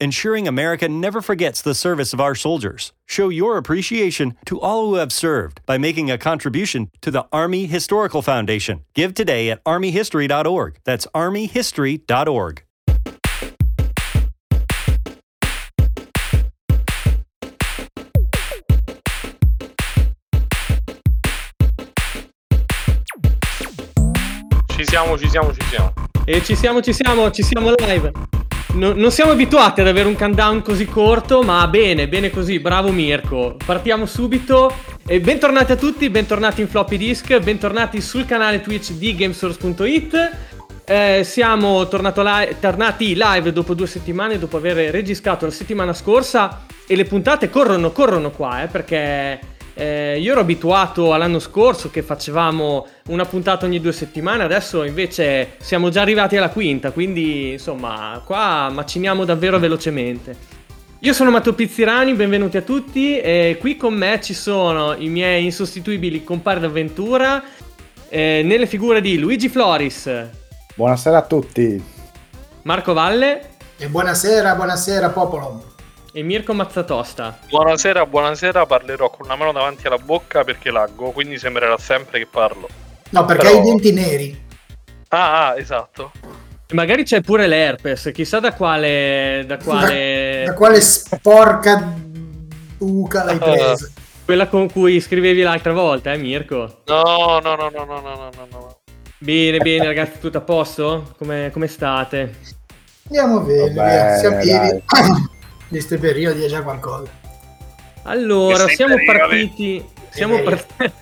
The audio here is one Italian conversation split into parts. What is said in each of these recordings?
ensuring America never forgets the service of our soldiers. Show your appreciation to all who have served by making a contribution to the Army Historical Foundation. Give today at armyhistory.org. That's armyhistory.org. Ci siamo, ci siamo, ci siamo. E ci siamo, ci siamo, ci siamo live. No, non siamo abituati ad avere un countdown così corto, ma bene, bene così, bravo Mirko. Partiamo subito. E bentornati a tutti, bentornati in floppy disk, bentornati sul canale Twitch di Gamesource.it. Eh, siamo li- tornati live dopo due settimane, dopo aver registrato la settimana scorsa e le puntate corrono, corrono qua, eh, perché eh, io ero abituato all'anno scorso che facevamo una puntata ogni due settimane, adesso invece siamo già arrivati alla quinta, quindi insomma qua maciniamo davvero velocemente. Io sono Matteo Pizzirani, benvenuti a tutti e qui con me ci sono i miei insostituibili compari d'avventura eh, nelle figure di Luigi Floris. Buonasera a tutti. Marco Valle. E buonasera, buonasera popolo e Mirko Mazzatosta. Buonasera, buonasera, parlerò con una mano davanti alla bocca perché laggo, quindi sembrerà sempre che parlo. No, perché Però... hai i denti neri. Ah, ah, esatto. Magari c'è pure l'herpes, chissà da quale... Da quale, da, da quale sporca buca l'hai presa. Quella con cui scrivevi l'altra volta, eh Mirko? No, no, no, no, no, no, no, no. Bene, bene ragazzi, tutto a posto? Come, come state? Andiamo bene, Vabbè, siamo vivi. di questi periodi è già qualcosa. Allora, siamo partiti... Siamo, part...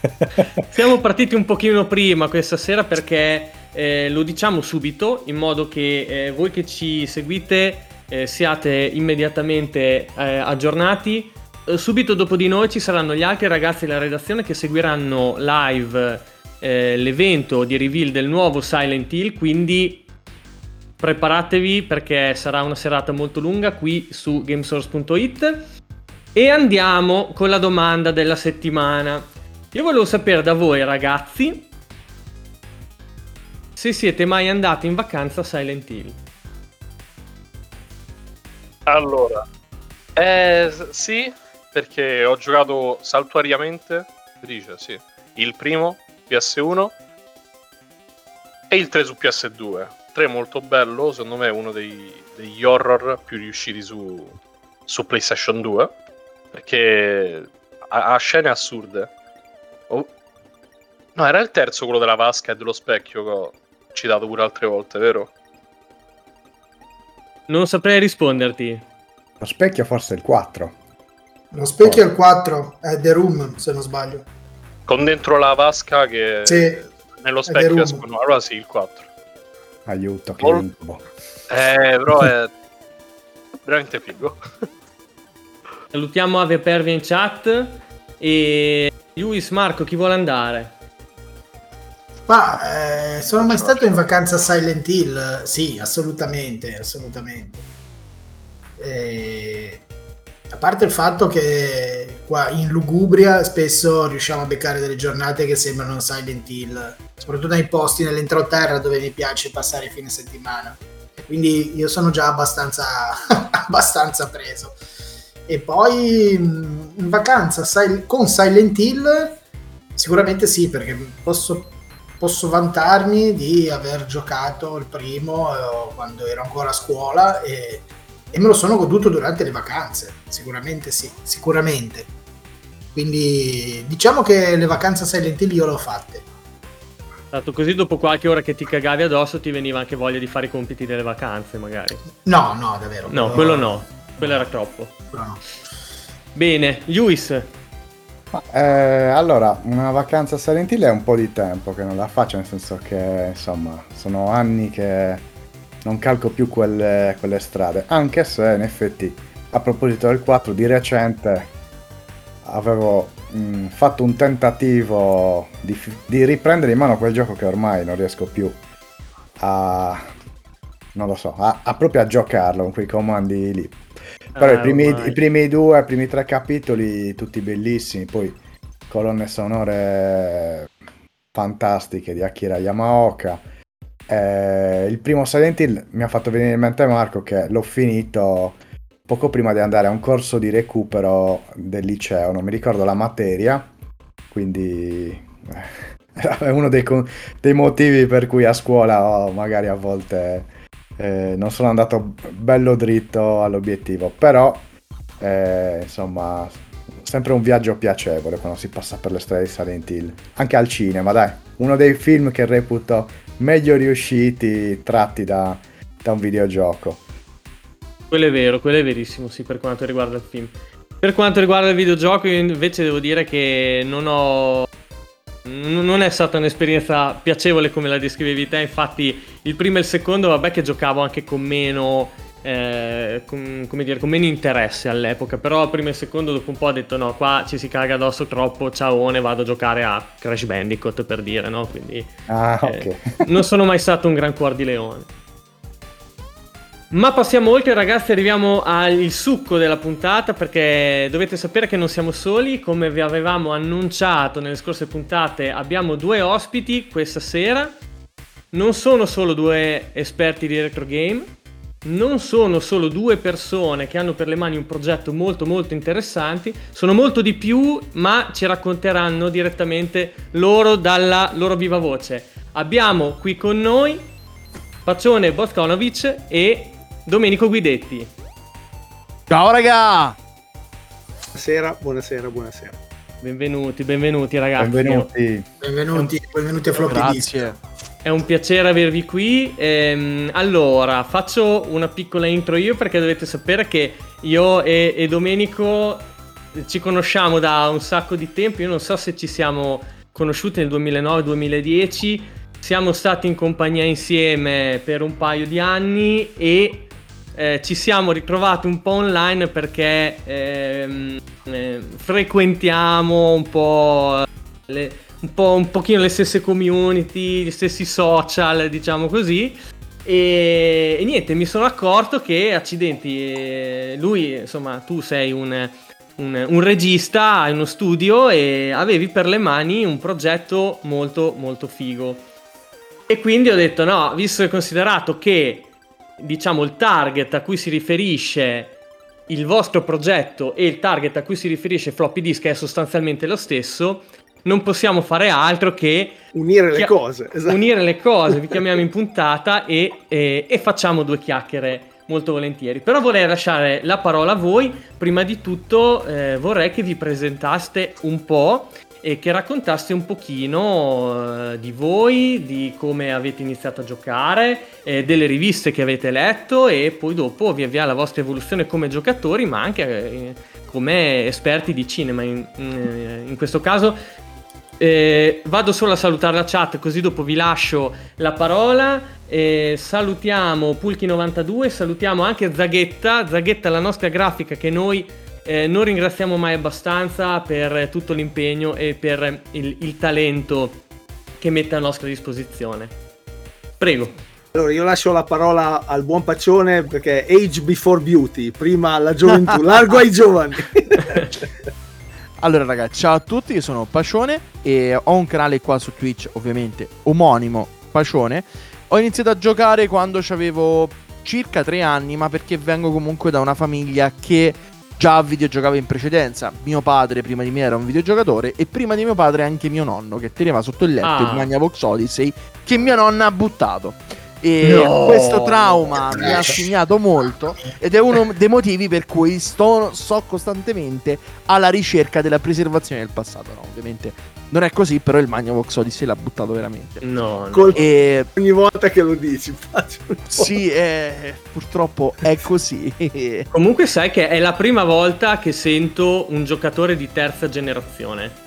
siamo partiti un pochino prima questa sera perché eh, lo diciamo subito in modo che eh, voi che ci seguite eh, siate immediatamente eh, aggiornati. Eh, subito dopo di noi ci saranno gli altri ragazzi della redazione che seguiranno live eh, l'evento di reveal del nuovo Silent Hill, quindi preparatevi perché sarà una serata molto lunga qui su gamesource.it e andiamo con la domanda della settimana. Io volevo sapere da voi ragazzi se siete mai andati in vacanza a Silent Hill. Allora, eh, sì, perché ho giocato saltuariamente, dice sì, il primo PS1 e il 3 su PS2 3 molto bello, secondo me è uno dei, degli horror più riusciti su, su PlayStation 2, perché ha, ha scene assurde. Oh. No, era il terzo quello della vasca e dello specchio che ho citato pure altre volte, vero? Non saprei risponderti. Lo specchio forse è il 4. Lo specchio è il 4, è The Room, se non sbaglio. Con dentro la vasca che sì, nello specchio escono. Allora sì, il 4. Aiuto, che Mol... incubo. Eh, però è veramente figo. Salutiamo Ave Pervi in chat e Luis Marco, chi vuole andare? Ma eh, sono mai stato in vacanza a Silent Hill? Sì, assolutamente, assolutamente. Eh, a parte il fatto che qua in Lugubria spesso riusciamo a beccare delle giornate che sembrano Silent Hill, soprattutto nei posti nell'entroterra dove mi piace passare fine settimana. Quindi io sono già abbastanza, abbastanza preso. E poi mm, in vacanza con Silent Hill sicuramente sì, perché posso, posso vantarmi di aver giocato il primo eh, quando ero ancora a scuola e e me lo sono goduto durante le vacanze, sicuramente sì, sicuramente. Quindi diciamo che le vacanze a Silent Hill io le ho fatte. Esatto, così dopo qualche ora che ti cagavi addosso ti veniva anche voglia di fare i compiti delle vacanze magari. No, no, davvero. No, quello, quello no, quello era troppo. No. Bene, Luis. Eh, allora, una vacanza a Silent Hill è un po' di tempo che non la faccio, nel senso che insomma sono anni che non calco più quelle, quelle strade, anche se in effetti a proposito del 4 di recente avevo mh, fatto un tentativo di, di, riprendere in mano quel gioco che ormai non riesco più a, non lo so, a, a proprio a giocarlo con quei comandi lì. Però Ah, i, primi, i primi due, i primi tre capitoli, tutti bellissimi, poi colonne sonore fantastiche di Akira Yamaoka. Eh, il primo Silent Hill mi ha fatto venire in mente Marco che l'ho finito poco prima di andare a un corso di recupero del liceo, non mi ricordo la materia, quindi eh, è uno dei, dei motivi per cui a scuola oh, magari a volte eh, non sono andato bello dritto all'obiettivo, però eh, insomma sempre un viaggio piacevole quando si passa per le strade di Silent Hill, anche al cinema, dai, uno dei film che reputo meglio riusciti tratti da, da un videogioco. Quello è vero, quello è verissimo, sì, per quanto riguarda il film. Per quanto riguarda il videogioco, io invece devo dire che non ho. Non è stata un'esperienza piacevole come la descrivevi te. Infatti, il primo e il secondo, vabbè, che giocavo anche con meno. eh, con, come dire, con meno interesse all'epoca. Però il primo e il secondo, dopo un po', ho detto: no, qua ci si caga addosso troppo. Ciaone, vado a giocare a Crash Bandicoot per dire, no? Quindi. Ah, Eh, ok. non sono mai stato un gran cuor di leone. Ma passiamo oltre, ragazzi. Arriviamo al succo della puntata. Perché dovete sapere che non siamo soli. Come vi avevamo annunciato nelle scorse puntate, abbiamo due ospiti questa sera. Non sono solo due esperti di retro game. Non sono solo due persone che hanno per le mani un progetto molto molto interessante, sono molto di più, ma ci racconteranno direttamente loro dalla loro viva voce. Abbiamo qui con noi Pacione Boskonovic e Domenico Guidetti. Ciao raga! Buonasera, buonasera, buonasera. Benvenuti, benvenuti ragazzi. Benvenuti. Benvenuti, benvenuti a Floppy. Grazie. È un piacere avervi qui. Ehm, allora, faccio una piccola intro io perché dovete sapere che io e, e Domenico ci conosciamo da un sacco di tempo. Io non so se ci siamo conosciuti nel 2009-2010. Siamo stati in compagnia insieme per un paio di anni e eh, ci siamo ritrovati un po' online perché ehm, eh, frequentiamo un po' le, un po' un pochino le stesse community, gli stessi social, diciamo così. E, e niente, mi sono accorto che accidenti, eh, lui, insomma, tu sei un, un- un regista, hai uno studio e avevi per le mani un progetto molto molto figo. E quindi ho detto no, visto e considerato che diciamo il target a cui si riferisce il vostro progetto e il target a cui si riferisce floppy disk è sostanzialmente lo stesso, non possiamo fare altro che Unire le Chia- cose, esatto. unire le cose, vi chiamiamo in puntata e, e- e facciamo due chiacchiere molto volentieri. Però vorrei lasciare la parola a voi. Prima di tutto eh, vorrei che vi presentaste un po' e che raccontaste un pochino eh, di voi, di come avete iniziato a giocare, eh, delle riviste che avete letto e poi dopo via via la vostra evoluzione come giocatori, ma anche eh, come esperti di cinema in, in- questo caso. Vado solo a salutare la chat così dopo vi lascio la parola. Salutiamo Pulchi92, salutiamo anche Zaghetta, Zaghetta la nostra grafica che noi eh, non ringraziamo mai abbastanza per tutto l'impegno e per il, il talento che mette a nostra disposizione. Prego. Allora, io lascio la parola al buon Pacione perché age before beauty, prima la gioventù, largo ai giovani. Allora ragazzi, ciao a tutti, io sono Pacione e ho un canale qua su Twitch, ovviamente, omonimo Pacione. Ho iniziato a giocare quando avevo circa tre anni, ma perché vengo comunque da una famiglia che già videogiocava in precedenza. Mio padre prima di me era un videogiocatore e prima di mio padre anche mio nonno che teneva sotto il letto Ah. il Magnavox Odyssey che mia nonna ha buttato. E No. questo trauma mi ha segnato molto ed è uno dei motivi per cui sto, sto costantemente alla ricerca della preservazione del passato. No, ovviamente non è così, però il Magnavox Odyssey l'ha buttato veramente. No, no. Col- E Ogni volta che lo dici, faccio un po'. sì, eh, purtroppo è così. Comunque sai che è la prima volta che sento un giocatore di terza generazione.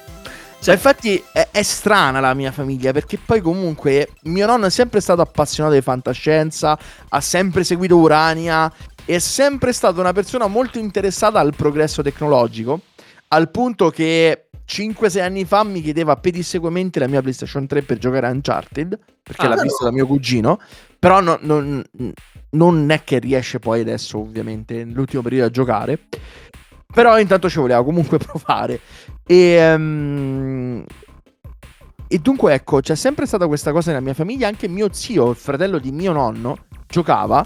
Cioè, infatti è, è strana la mia famiglia perché poi comunque mio nonno è sempre stato appassionato di fantascienza, ha sempre seguito Urania, è sempre stata una persona molto interessata al progresso tecnologico, al punto che 5-6 anni fa mi chiedeva pedissequamente la mia PlayStation 3 per giocare a Uncharted, perché Ah, l'ha vista da mio cugino, però no- non, non è che riesce poi adesso ovviamente nell'ultimo periodo a giocare, però intanto ci voleva comunque provare. E, ehm, e dunque ecco, c'è sempre stata questa cosa nella mia famiglia, anche mio zio, il fratello di mio nonno, giocava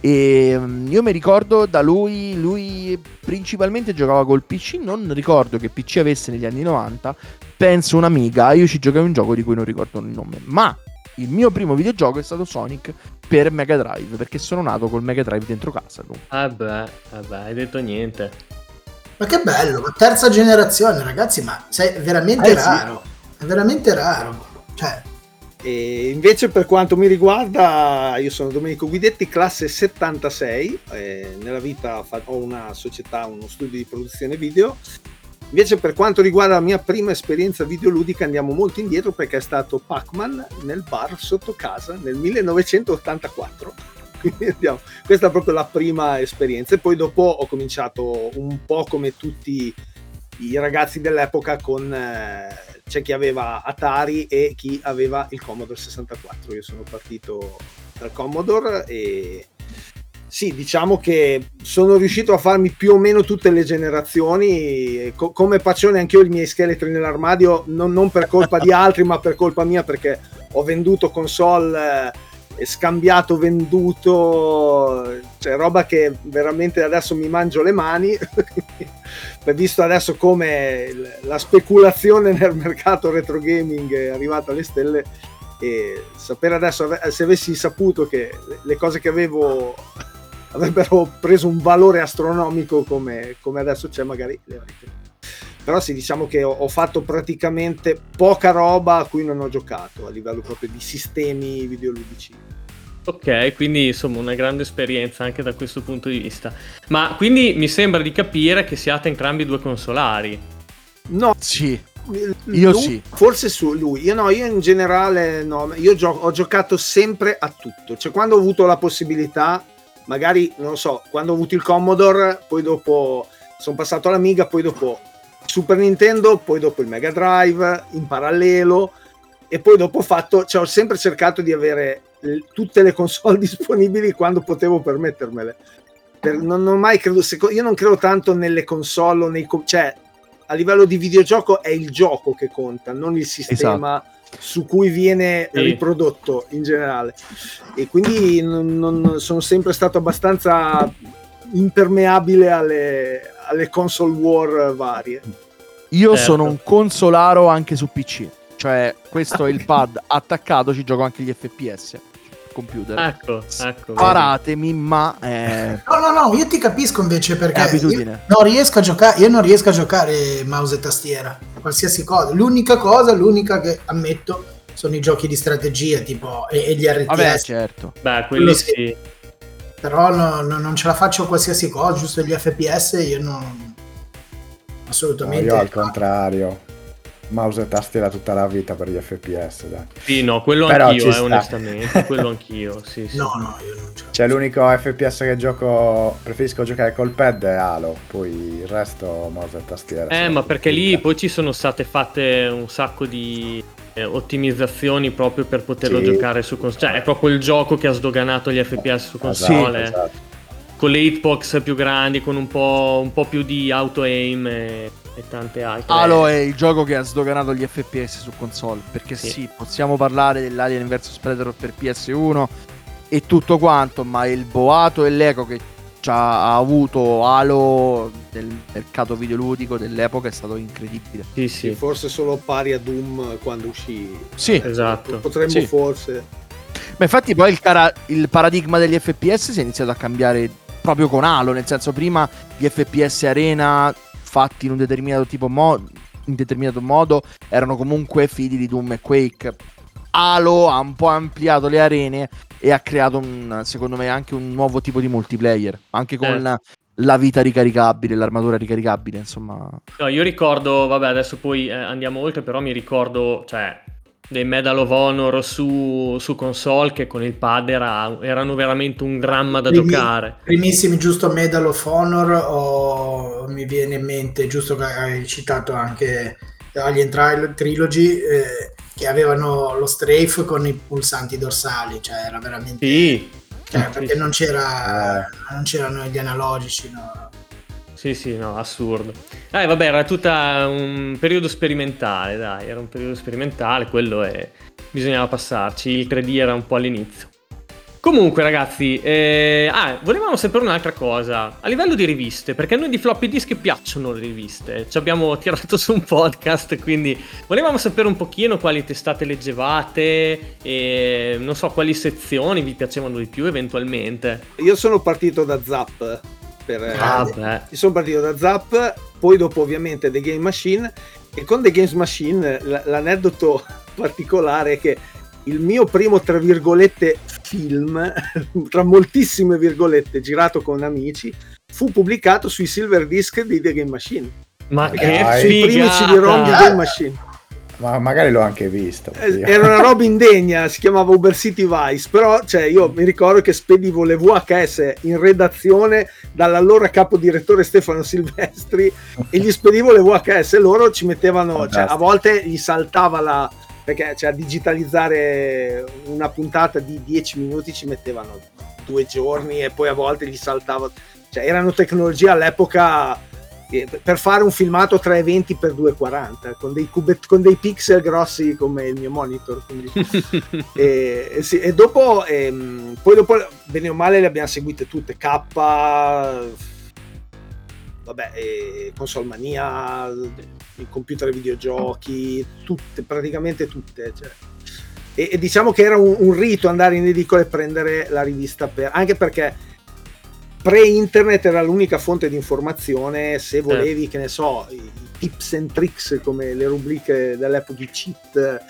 e mm, io mi ricordo da lui, lui principalmente giocava col PC, non ricordo che PC avesse negli anni 90, penso un'amica, io ci giocai un gioco di cui non ricordo il nome, ma il mio primo videogioco è stato Sonic per Mega Drive, perché sono nato col Mega Drive dentro casa. dunque. Vabbè, vabbè, hai detto niente. Ma che bello, ma terza generazione, ragazzi, ma sei è veramente Eh, sì. raro. È veramente raro. Cioè, E invece per quanto mi riguarda, io sono Domenico Guidetti, classe 76, eh, nella vita ho una società, uno studio di produzione video. Invece per quanto riguarda la mia prima esperienza videoludica andiamo molto indietro perché è stato Pac-Man nel bar sotto casa nel 1984. Quindi andiamo- questa è proprio la prima esperienza. E poi dopo ho cominciato un po' come tutti i ragazzi dell'epoca con eh, c'è chi aveva Atari e chi aveva il Commodore 64 io sono partito dal Commodore e sì diciamo che sono riuscito a farmi più o meno tutte le generazioni. Co- come passione anche io i miei scheletri nell'armadio non, non per colpa di altri ma per colpa mia perché ho venduto console eh, scambiato venduto cioè roba che veramente adesso mi mangio le mani visto adesso come la speculazione nel mercato retro gaming è arrivata alle stelle e sapere adesso se avessi saputo che le- cose che avevo avrebbero preso un valore astronomico come, come adesso c'è magari le avrei. Però sì diciamo che ho, ho fatto praticamente poca roba a cui non ho giocato a livello proprio di sistemi videoludici Ok, quindi insomma una grande esperienza anche da questo punto di vista. Ma quindi mi sembra di capire che siate entrambi due consolari. no Sì, Io Lui- sì. Forse su lui. Io no, io in generale no. Io gio- ho giocato sempre a tutto. Cioè, quando ho avuto la possibilità, magari, non lo so, quando ho avuto il Commodore, poi dopo sono passato all'Amiga, poi dopo Super Nintendo, poi dopo il Mega Drive, in parallelo, e poi dopo ho fatto, cioè ho sempre cercato di avere l- tutte le console disponibili quando potevo permettermele. Per- non, ho mai credo, seco- io non credo tanto nelle console o nei co- cioè a livello di videogioco è il gioco che conta, non il sistema su cui viene Sì. riprodotto in generale. E quindi non- non- sono sempre stato abbastanza impermeabile alle, alle console war varie. Io Certo. sono un consolaro anche su PC. Cioè, questo è il pad attaccato, ci gioco anche gli FPS. Computer. Ecco, ecco. Paratemi, ma eh, No, no, no, io ti capisco invece perché È abitudine. io non riesco a giocare, io non riesco a giocare mouse e tastiera, qualsiasi cosa. L'unica cosa, l'unica che ammetto sono i giochi di strategia, tipo e, e gli RTS. vabbè, certo. Beh, quelli Quello sì. sì. Però no- no- non ce la faccio a qualsiasi cosa, giusto gli FPS io non No, assolutamente. io al contrario. Mouse e tastiera tutta la vita per gli FPS, dai. Sì, no, quello Però anch'io, eh, sta. onestamente. quello anch'io, sì, sì. No, no, io non ce la Cioè, l'unico FPS che gioco, preferisco giocare col pad è Halo, poi il resto mouse e tastiera. Eh, ma perché lì poi ci sono state fatte un sacco di eh, ottimizzazioni proprio per poterlo Sì. giocare su console. Cioè, è proprio il gioco che ha sdoganato gli FPS su Esatto, console. esatto. Con le hitbox più grandi, con un po', un po' più di auto-aim e, e tante altre. Halo è il gioco che ha sdoganato gli FPS su console. Perché Sì. sì, possiamo parlare dell'Alien vs Predator per PS1 e tutto quanto, ma il boato e l'eco che ha avuto Halo nel mercato videoludico dell'epoca è stato incredibile. Sì, Sì, sì. forse solo pari a Doom quando uscì. Sì, Esatto. Potremmo Sì. forse. Ma infatti poi il, cara- il paradigma degli FPS si è iniziato a cambiare proprio con Halo, nel senso prima gli FPS arena fatti in un determinato tipo mo- in determinato modo erano comunque figli di Doom e Quake. Halo ha un po' ampliato le arene e ha creato un, secondo me anche un nuovo tipo di multiplayer, anche con Eh. la, vita ricaricabile, l'armatura ricaricabile, insomma. No, io ricordo, vabbè, adesso poi eh, andiamo oltre, però mi ricordo, cioè, dei Medal of Honor su, su console che con il pad era- erano veramente un dramma da Primi- giocare. Primissimi, giusto Medal of Honor, o mi viene in mente, giusto che hai citato anche Alien Tri- Trilogy, eh, che avevano lo strafe con i pulsanti dorsali, cioè era veramente... Sì. Cioè, perché non, c'era, Eh. non c'erano gli analogici, no. Sì, sì, no, assurdo. Eh, vabbè, era tutto un periodo sperimentale, dai, era un periodo sperimentale, quello è... bisognava passarci, il 3D era un po' all'inizio. Comunque, ragazzi, eh, ah, volevamo sapere un'altra cosa. A livello di riviste, perché a noi di floppy disk piacciono le riviste. Ci abbiamo tirato su un podcast, quindi volevamo sapere un pochino quali testate leggevate e non so quali sezioni vi piacevano di più eventualmente. Io sono partito da Zap. Per, eh, Ah. Io sono partito da Zap, poi dopo ovviamente The Game Machine e con The Games Machine l- l'aneddoto particolare è che il mio primo tra virgolette film, tra moltissime virgolette, girato con amici, fu pubblicato sui silver disc di The Game Machine. Ma Dai. che Sui primi! CD-ROM di The Game Machine. Ma magari l'ho anche visto. Eh, oddio. Era una roba indegna, si chiamava Uber City Vice, però cioè, io mi ricordo che spedivo le VHS in redazione dall'allora capo direttore Stefano Silvestri e gli spedivo le VHS e loro ci mettevano, cioè, a volte gli saltava la... perché cioè, a digitalizzare una puntata di 10 minuti ci mettevano due giorni e poi a volte gli saltava... Cioè, erano tecnologie all'epoca per fare un filmato 320 x 240 con dei, cubet- con dei pixel grossi come il mio monitor e, e sì, e dopo ehm, poi dopo bene o male le abbiamo seguite tutte. K vabbè console mania il computer e videogiochi tutte praticamente tutte cioè. e, e diciamo che era un, un rito andare in edicola e prendere la rivista per, anche perché pre-internet era l'unica fonte di informazione se volevi, che ne so, i tips and tricks come le rubriche dell'epoca di cheat,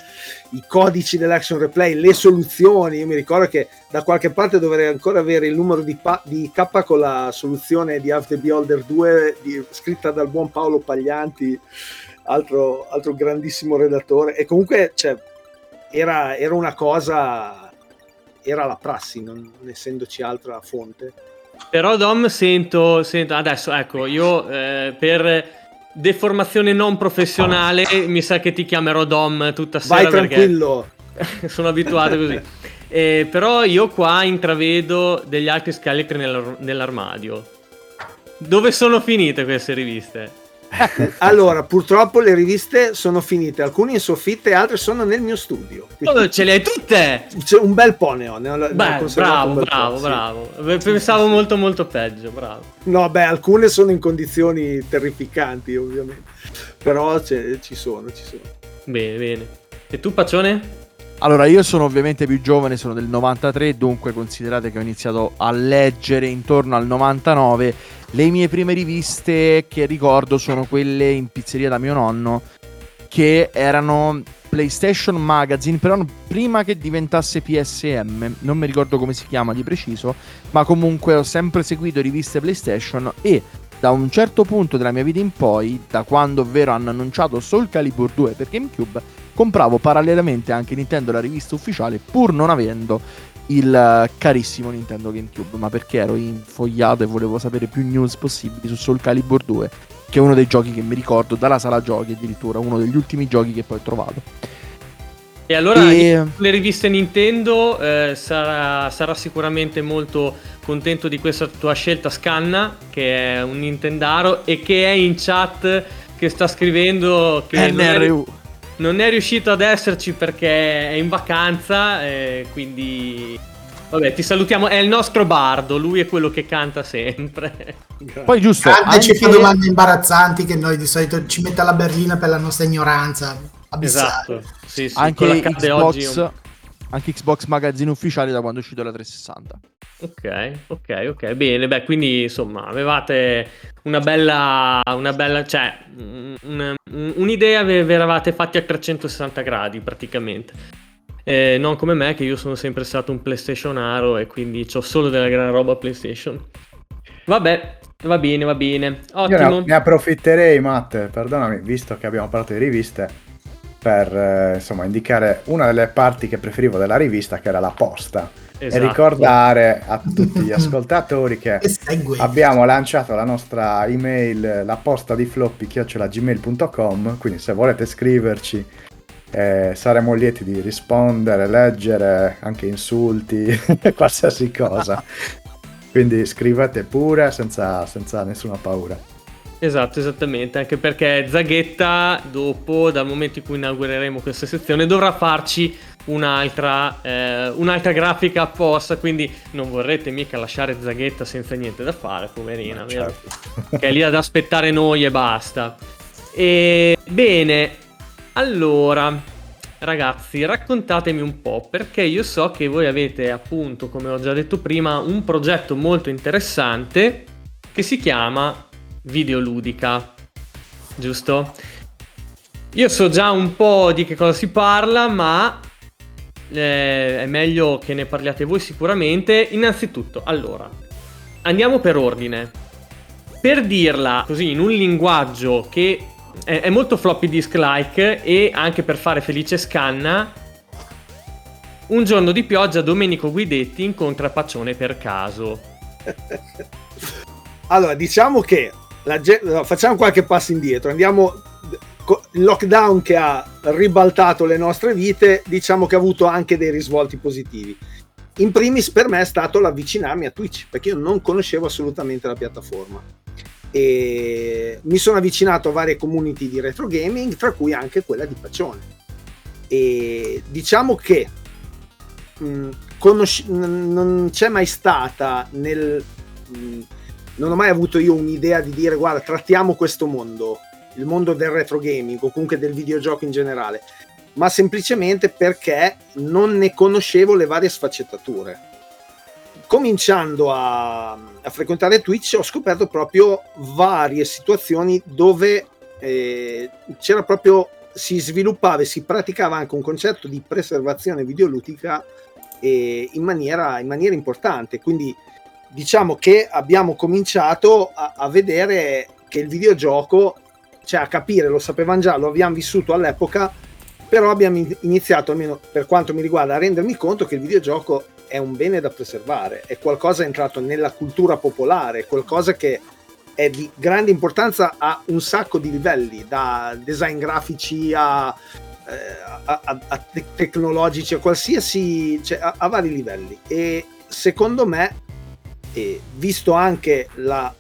i codici dell'action replay, le soluzioni. Io mi ricordo che da qualche parte dovrei ancora avere il numero di, pa- di K con la soluzione di Half the Beholder 2 di- scritta dal buon Paolo Paglianti, altro, altro grandissimo redattore. E comunque cioè, era, era una cosa, era la prassi, non essendoci altra fonte. Però Dom sento, sento adesso ecco io eh, per deformazione non professionale mi sa che ti chiamerò Dom tutta sera Vai tranquillo. sono abituato così. Eh, però io qua intravedo degli altri scheletri nell'ar- nell'armadio. Dove sono finite queste riviste? Allora, purtroppo le riviste sono finite, alcune in soffitta e altre sono nel mio studio. Oh, ce le hai tutte! C'è un bel po' ne ho. Ne ho, ne ho Beh, bravo, un bel po', bravo, sì. bravo. Beh, Pensavo molto molto peggio, bravo. No, beh, alcune sono in condizioni terrificanti, ovviamente. Però c'è- ci sono, ci sono. Bene, bene. E tu, Pacione? Allora, io sono ovviamente più giovane, sono del 93, dunque considerate che ho iniziato a leggere intorno al 99. Le mie prime riviste che ricordo sono quelle in pizzeria da mio nonno, che erano PlayStation Magazine, però prima che diventasse PSM, non mi ricordo come si chiama di preciso, ma comunque ho sempre seguito riviste PlayStation e da un certo punto della mia vita in poi, da quando ovvero hanno annunciato Soul Calibur 2 per GameCube, compravo parallelamente anche Nintendo la rivista ufficiale pur non avendo il carissimo Nintendo GameCube, ma perché ero infogliato e volevo sapere più news possibili su Soul Calibur 2, che è uno dei giochi che mi ricordo dalla sala giochi addirittura, uno degli ultimi giochi che poi ho trovato. E allora E- le riviste Nintendo eh, sarà, sarà sicuramente molto contento di questa tua scelta Scanna, che è un Nintendaro e che è in chat che sta scrivendo che NRU. Non è riuscito ad esserci perché è in vacanza, eh, quindi vabbè ti salutiamo, è il nostro bardo, lui è quello che canta sempre. Poi giusto, Grande ci fa anche- domande imbarazzanti che noi di solito ci mette alla berlina per la nostra ignoranza abissale. Esatto, sì, sì, anche oggi Xbox, un- anche Xbox Magazine ufficiale da quando è uscito la 360. Ok, ok, ok, bene, beh, quindi insomma avevate una bella, una bella, cioè un- un- un'idea ve, ve eravate fatti a 360 gradi praticamente. Eh, non come me che io sono sempre stato un PlayStationaro e quindi ho solo della gran roba PlayStation. Vabbè, va bene, va bene, Io ne, ottimo. ne approfitterei, Matt, perdonami, visto che abbiamo parlato di riviste, per eh, insomma indicare una delle parti che preferivo della rivista, che era la posta. e Esatto. ricordare a tutti gli ascoltatori che E abbiamo lanciato la nostra email, la posta di floppy gmail.com, quindi se volete scriverci eh, saremo lieti di rispondere, leggere anche insulti, qualsiasi cosa. Quindi scrivete pure senza, senza nessuna paura. Esatto, esattamente, anche perché Zaghetta dopo, dal momento in cui inaugureremo questa sezione, dovrà farci un'altra, eh, un'altra grafica apposta, quindi non vorrete mica lasciare Zaghetta senza niente da fare, poverina, vero? certo. che è lì ad aspettare noi e basta. E bene, allora, ragazzi, raccontatemi un po', perché io so che voi avete appunto, come ho già detto prima, un progetto molto interessante che si chiama Videoludica, giusto? Io so già un po' di che cosa si parla, ma eh, è meglio che ne parliate voi sicuramente. Innanzitutto, allora, andiamo per ordine. Per dirla così in un linguaggio che è, è molto floppy disk like e anche per fare felice scanna, un giorno di pioggia Domenico Guidetti incontra Pacione per caso. Allora, diciamo che la no, facciamo qualche passo indietro. Andiamo. Il lockdown che ha ribaltato le nostre vite, diciamo che ha avuto anche dei risvolti positivi. In primis per me è stato l'avvicinarmi a Twitch, perché io non conoscevo assolutamente la piattaforma. E mi sono avvicinato a varie community di retro gaming, tra cui anche quella di Pacione. E diciamo che mh, conosci- non c'è mai stata nel mh, non ho mai avuto io un'idea di dire guarda trattiamo questo mondo il mondo del retro gaming o comunque del videogioco in generale. Ma semplicemente perché non ne conoscevo le varie sfaccettature. Cominciando a, a frequentare Twitch ho scoperto proprio varie situazioni dove eh, c'era proprio si sviluppava e si praticava anche un concetto di preservazione videoludica eh, in, maniera, in maniera importante. Quindi diciamo che abbiamo cominciato a, a vedere che il videogioco cioè a capire lo sapevamo già lo abbiamo vissuto all'epoca però abbiamo in- iniziato almeno per quanto mi riguarda a rendermi conto che il videogioco è un bene da preservare è qualcosa entrato nella cultura popolare qualcosa che è di grande importanza a un sacco di livelli da design grafici a, eh, a- a- a te- tecnologici a qualsiasi cioè a vari livelli. E secondo me e visto anche la,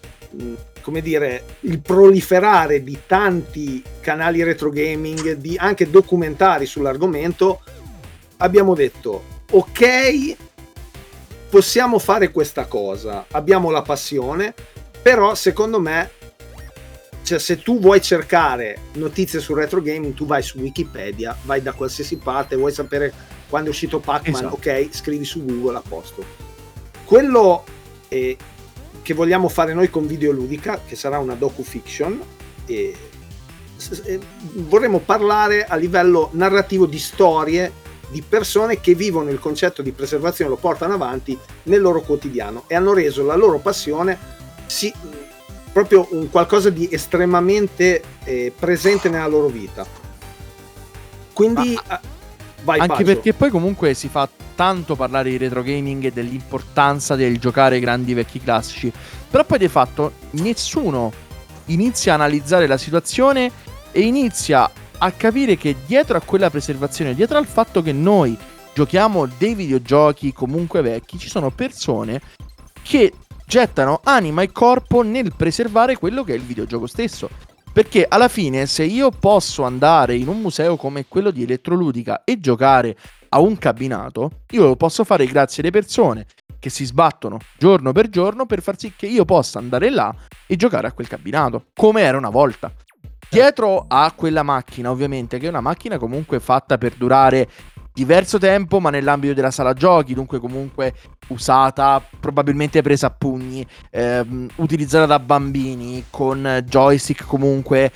come dire, il proliferare di tanti canali retro gaming, di anche documentari sull'argomento, abbiamo detto ok, possiamo fare questa cosa, abbiamo la passione, però secondo me cioè, se tu vuoi cercare notizie sul retro gaming, tu vai su Wikipedia, vai da qualsiasi parte, vuoi sapere quando è uscito Pac-Man, Esatto. ok, scrivi su Google a posto. Quello eh, che vogliamo fare noi con Videoludica, che sarà una docu-fiction, e vorremmo parlare a livello narrativo di storie di persone che vivono il concetto di preservazione, lo portano avanti nel loro quotidiano e hanno reso la loro passione sì, proprio un qualcosa di estremamente eh, presente nella loro vita. Quindi, ah, vai Anche Pacio. perché poi comunque si fa tanto parlare di retro gaming e dell'importanza del giocare grandi vecchi classici. Però poi di fatto nessuno inizia a analizzare la situazione e inizia a capire che dietro a quella preservazione, dietro al fatto che noi giochiamo dei videogiochi comunque vecchi, ci sono persone che gettano anima e corpo nel preservare quello che è il videogioco stesso. Perché alla fine, se io posso andare in un museo come quello di Elettroludica e giocare a un cabinato, io lo posso fare grazie alle persone che si sbattono giorno per giorno per far sì che io possa andare là e giocare a quel cabinato, come era una volta. Dietro a quella macchina, ovviamente, che è una macchina comunque fatta per durare diverso tempo, ma nell'ambito della sala giochi, dunque comunque usata, probabilmente presa a pugni, ehm, utilizzata da bambini, con joystick comunque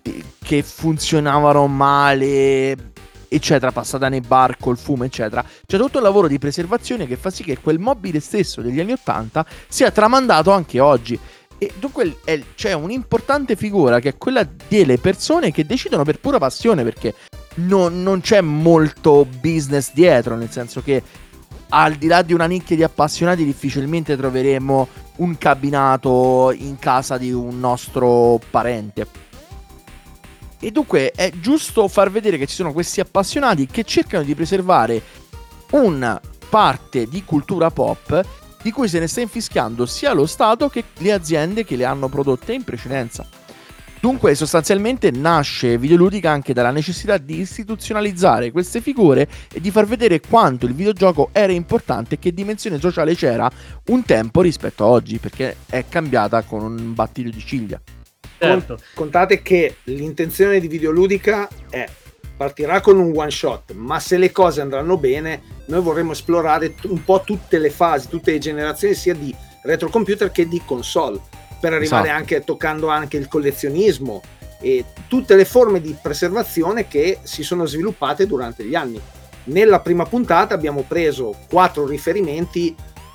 eh, che funzionavano male, eccetera, passata nei bar col fumo, eccetera. C'è tutto il lavoro di preservazione che fa sì che quel mobile stesso degli anni 80 sia tramandato anche oggi. E dunque c'è un'importante figura che è quella delle persone che decidono per pura passione, perché non, non c'è molto business dietro, nel senso che al di là di una nicchia di appassionati, difficilmente troveremo un cabinato in casa di un nostro parente. E dunque è giusto far vedere che ci sono questi appassionati che cercano di preservare una parte di cultura pop di cui se ne sta infischiando sia lo Stato che le aziende che le hanno prodotte in precedenza. Dunque, sostanzialmente nasce Videoludica anche dalla necessità di istituzionalizzare queste figure e di far vedere quanto il videogioco era importante e che dimensione sociale c'era un tempo rispetto a oggi, perché è cambiata con un battito di ciglia. Certo. Contate che l'intenzione di Videoludica è partirà con un one shot, ma se le cose andranno bene, noi vorremmo esplorare un po' tutte le fasi, tutte le generazioni, sia di retrocomputer che di console, per arrivare Esatto. anche toccando anche il collezionismo e tutte le forme di preservazione che si sono sviluppate durante gli anni. Nella prima puntata abbiamo preso quattro riferimenti,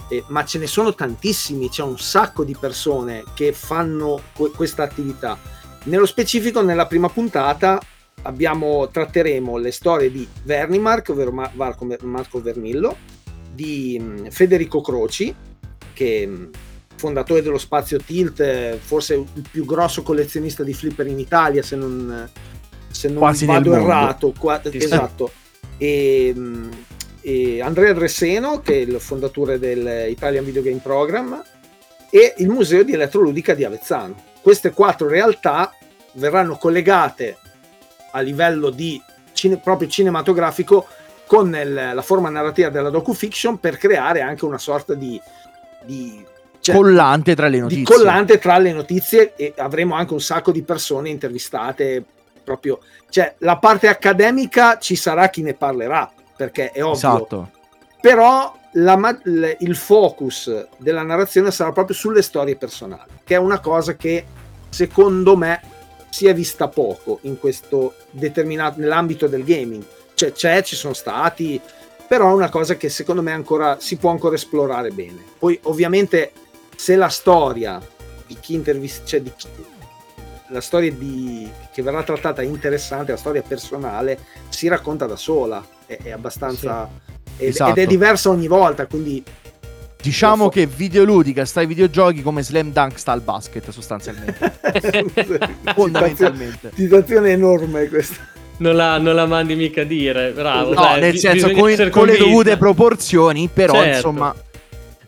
eh, ma ce ne sono tantissimi, c'è un sacco di persone che fanno que- questa attività. Nello specifico, nella prima puntata abbiamo, tratteremo le storie di Vernimark, ovvero Ma- Marco, Marco Vermillo, di mh, Federico Croci, che mh, fondatore dello Spazio Tilt, forse il più grosso collezionista di flipper in Italia, se non, se non Quasi vado errato. qua- esatto. E, e Andrea Dresseno, che è il fondatore del Italian Video Game Program, e il Museo di Elettroludica di Avezzano. Queste quattro realtà verranno collegate a livello di cine- proprio cinematografico con il- la forma narrativa della docufiction per creare anche una sorta di, di, cioè, collante tra le notizie. collante tra le notizie e avremo anche un sacco di persone intervistate proprio cioè la parte accademica ci sarà chi ne parlerà perché è ovvio Esatto. però la il focus della narrazione sarà proprio sulle storie personali che è una cosa che secondo me si è vista poco in questo determinato nell'ambito del gaming cioè c'è ci sono stati però è una cosa che secondo me ancora si può ancora esplorare bene poi ovviamente se la storia di chi intervista cioè di chi- la storia di, che verrà trattata è interessante la storia personale si racconta da sola è, è abbastanza ed, Esatto. ed è diversa ogni volta quindi Diciamo so. che videoludica sta ai videogiochi come Slam Dunk sta al basket, sostanzialmente. Fondamentalmente. situazione enorme questa Non la, non la mandi mica a dire, bravo. No, dai, nel senso, con, con le dovute proporzioni, però, Certo. insomma,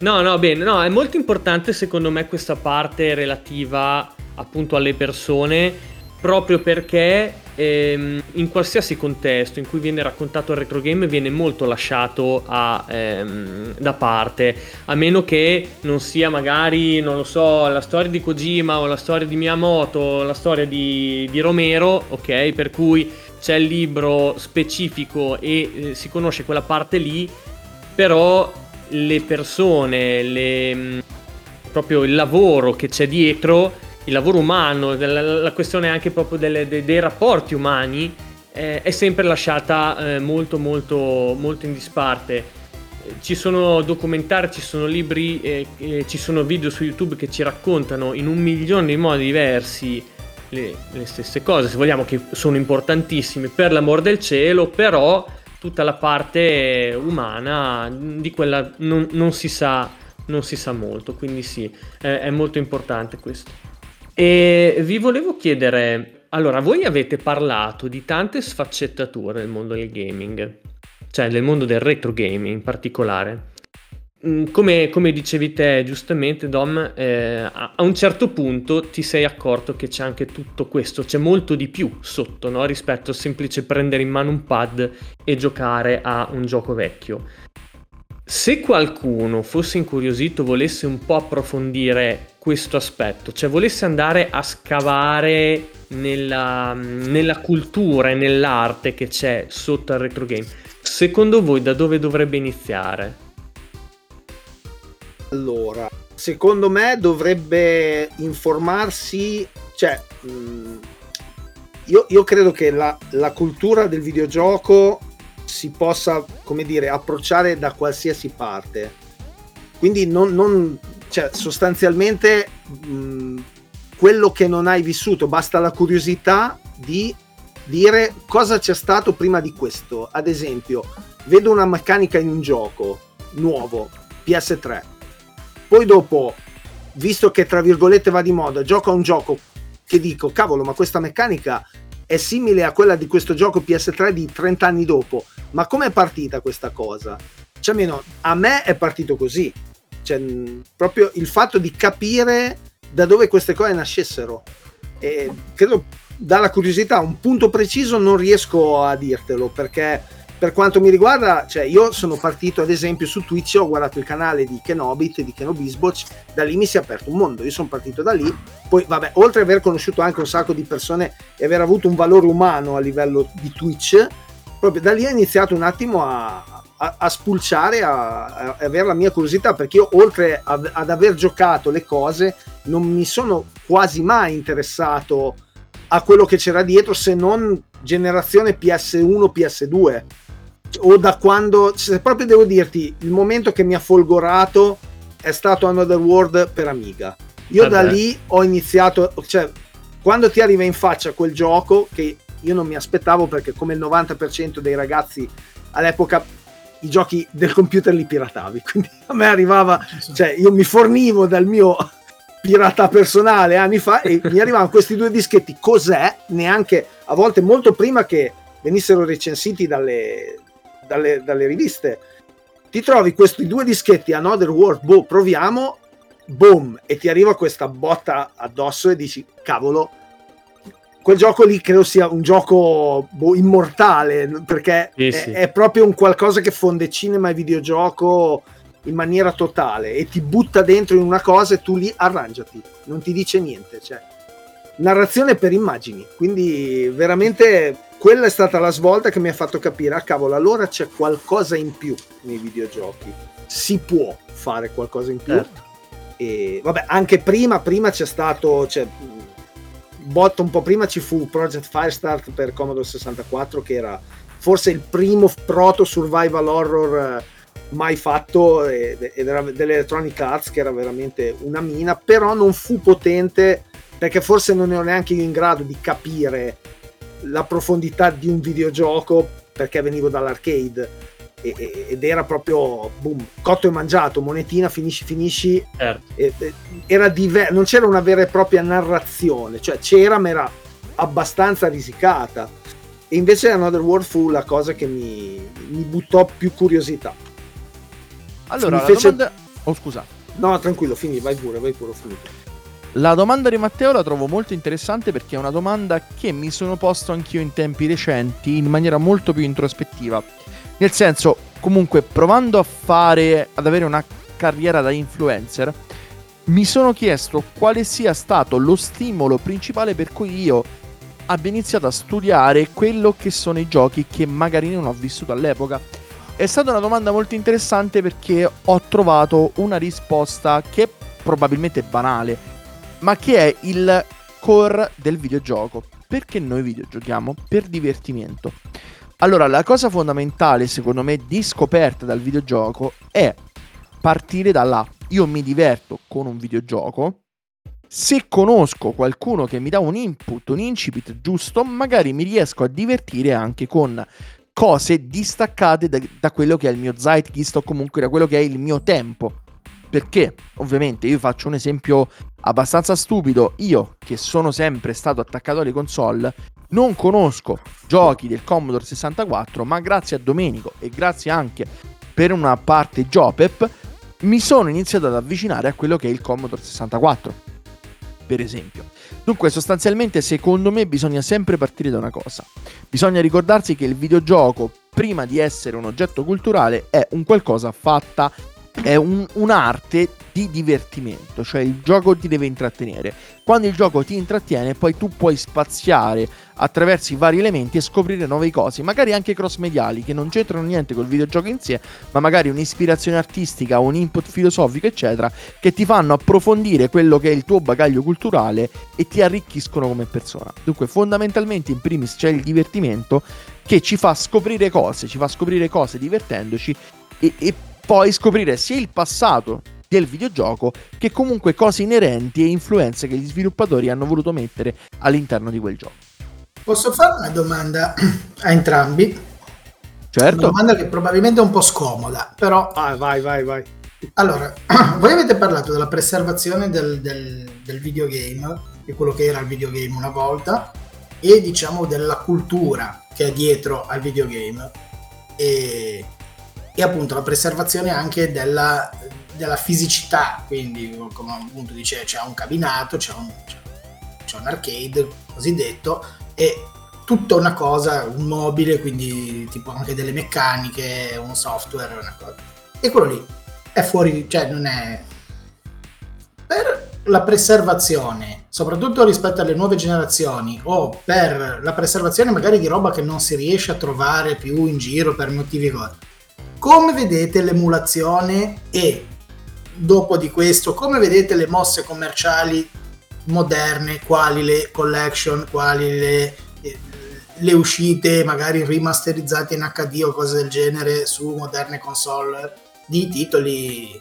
No, no, bene, no, è molto importante secondo me questa parte relativa appunto alle persone, proprio perché ehm, in qualsiasi contesto in cui viene raccontato il retro game viene molto lasciato a, ehm, da parte, a meno che non sia magari, non lo so, la storia di Kojima o la storia di Miyamoto, o la storia di, di Romero, ok, per cui c'è il libro specifico e eh, si conosce quella parte lì, però le persone, le, mh, proprio il lavoro che c'è dietro, il lavoro umano, la, la questione anche proprio delle- dei, dei rapporti umani, eh, è sempre lasciata eh, molto molto molto in disparte. Ci sono documentari, ci sono libri, eh, eh, ci sono video su YouTube che ci raccontano in un milione di modi diversi le, le stesse cose, se vogliamo, che sono importantissime per l'amor del cielo, però tutta la parte umana di quella non, non si sa non si sa molto quindi sì è, è molto importante questo. E vi volevo chiedere allora voi avete parlato di tante sfaccettature del mondo del gaming cioè del mondo del retro gaming in particolare come, come dicevi te giustamente Dom, eh, a, a un certo punto ti sei accorto che c'è anche tutto questo, c'è molto di più sotto no? rispetto a semplice prendere in mano un pad e giocare a un gioco vecchio. Se qualcuno fosse incuriosito, volesse un po' approfondire questo aspetto, cioè volesse andare a scavare nella, nella cultura e nell'arte che c'è sotto al retro game, secondo voi da dove dovrebbe iniziare? Allora, secondo me dovrebbe informarsi, cioè, mh, io, io credo che la, la cultura del videogioco si possa, come dire, approcciare da qualsiasi parte. Quindi non, non- cioè, sostanzialmente mh, quello che non hai vissuto, basta la curiosità di dire cosa c'è stato prima di questo. Ad esempio, vedo una meccanica in un gioco nuovo, PS3. Poi dopo, visto che tra virgolette va di moda, gioco a un gioco che dico, cavolo, ma questa meccanica è simile a quella di questo gioco PS3 di 30 anni dopo. Ma com'è partita questa cosa? Cioè, almeno a me è partito così. Cioè, proprio il fatto di capire da dove queste cose nascessero. E credo dalla curiosità, un punto preciso non riesco a dirtelo perché per quanto mi riguarda, cioè io sono partito ad esempio su Twitch, ho guardato il canale di Kenobit, di Kenobisboch, da lì mi si è aperto un mondo, io sono partito da lì, poi vabbè, oltre ad aver conosciuto anche un sacco di persone e aver avuto un valore umano a livello di Twitch, proprio da lì ho iniziato un attimo a, a, a spulciare, a, a, avere la mia curiosità, perché io oltre ad, ad aver giocato le cose, non mi sono quasi mai interessato a quello che c'era dietro se non generazione PS1, PS2 o da quando, se proprio devo dirti, il momento che mi ha folgorato è stato Another World per Amiga. Io Eh da lì ho iniziato, cioè, quando ti arriva in faccia quel gioco che io non mi aspettavo perché come il 90% dei ragazzi all'epoca i giochi del computer li piratavi, quindi a me arrivava, cioè io mi fornivo dal mio pirata personale anni fa e mi arrivavano questi due dischetti, cos'è? Neanche a volte molto prima che venissero recensiti dalle, dalle, dalle riviste. Ti trovi questi due dischetti Another World, boh, proviamo, boom, e ti arriva questa botta addosso e dici, cavolo, quel gioco lì credo sia un gioco boh, immortale, perché Sì, è, sì. è proprio un qualcosa che fonde cinema e videogioco in maniera totale e ti butta dentro in una cosa e tu lì arrangiati, non ti dice niente, cioè narrazione per immagini, quindi veramente quella è stata la svolta che mi ha fatto capire, ah cavolo, allora c'è qualcosa in più nei videogiochi, si può fare qualcosa in più Certo. e vabbè, anche prima, prima c'è stato, cioè, botto un po' prima ci fu Project Firestart per Commodore 64 che era forse il primo proto survival horror eh, mai fatto ed era dell'Electronic Arts che era veramente una mina però non fu potente perché forse non ero neanche io in grado di capire la profondità di un videogioco perché venivo dall'arcade e- e- ed era proprio boom, cotto e mangiato, monetina, finisci, finisci Certo. e- e- era diver- non c'era una vera e propria narrazione, cioè c'era ma era abbastanza risicata. E invece Another World fu la cosa che mi, mi buttò più curiosità. Allora, Mi la fece- domanda... Oh, scusa. No, tranquillo, fini, vai pure, vai pure, ho finito. La domanda di Matteo la trovo molto interessante perché è una domanda che mi sono posto anch'io in tempi recenti in maniera molto più introspettiva. Nel senso, comunque, provando a fare, ad avere una carriera da influencer, mi sono chiesto quale sia stato lo stimolo principale per cui io abbia iniziato a studiare quello che sono i giochi che magari non ho vissuto all'epoca. È stata una domanda molto interessante perché ho trovato una risposta che è probabilmente banale, ma che è il core del videogioco. Perché noi videogiochiamo? Per divertimento. Allora, la cosa fondamentale, secondo me, di scoperta dal videogioco è partire da là. Io mi diverto con un videogioco. Se conosco qualcuno che mi dà un input, un incipit giusto, magari mi riesco a divertire anche con cose distaccate da, da quello che è il mio zeitgeist o comunque da quello che è il mio tempo. Perché, ovviamente, io faccio un esempio abbastanza stupido. Io, che sono sempre stato attaccato alle console, non conosco giochi del Commodore 64, ma grazie a Domenico e grazie anche per una parte Jopep, mi sono iniziato ad avvicinare a quello che è il Commodore 64, per esempio. Dunque, sostanzialmente, secondo me, bisogna sempre partire da una cosa. Bisogna ricordarsi che il videogioco, prima di essere un oggetto culturale, è un qualcosa fatta, è un- un'arte di divertimento, cioè il gioco ti deve intrattenere. Quando il gioco ti intrattiene, poi tu puoi spaziare attraverso i vari elementi e scoprire nuove cose, magari anche cross mediali che non c'entrano niente col videogioco in sé, ma magari un'ispirazione artistica, un input filosofico, eccetera, che ti fanno approfondire quello che è il tuo bagaglio culturale e ti arricchiscono come persona. Dunque, fondamentalmente, in primis c'è il divertimento che ci fa scoprire cose, ci fa scoprire cose divertendoci e, e poi scoprire sia il passato del videogioco che comunque cose inerenti e influenze che gli sviluppatori hanno voluto mettere all'interno di quel gioco. Posso fare una domanda a entrambi? Una Certo. domanda che probabilmente è un po' scomoda, però Ah, vai, vai, vai. allora, voi avete parlato della preservazione del, del- del videogame, di quello che era il videogame una volta, e diciamo della cultura che è dietro al videogame, e, e appunto la preservazione anche della, della fisicità, quindi come appunto dice c'è un cabinato, c'è un, c'è un arcade cosiddetto, e tutta una cosa, un mobile, quindi tipo anche delle meccaniche, un software, una cosa. E quello lì è fuori, cioè non è... Per la preservazione, soprattutto rispetto alle nuove generazioni, o per la preservazione magari di roba che non si riesce a trovare più in giro per motivi cose. Come vedete l'emulazione e dopo di questo, come vedete le mosse commerciali moderne, quali le collection, quali le, le uscite magari rimasterizzate in HD o cose del genere su moderne console di titoli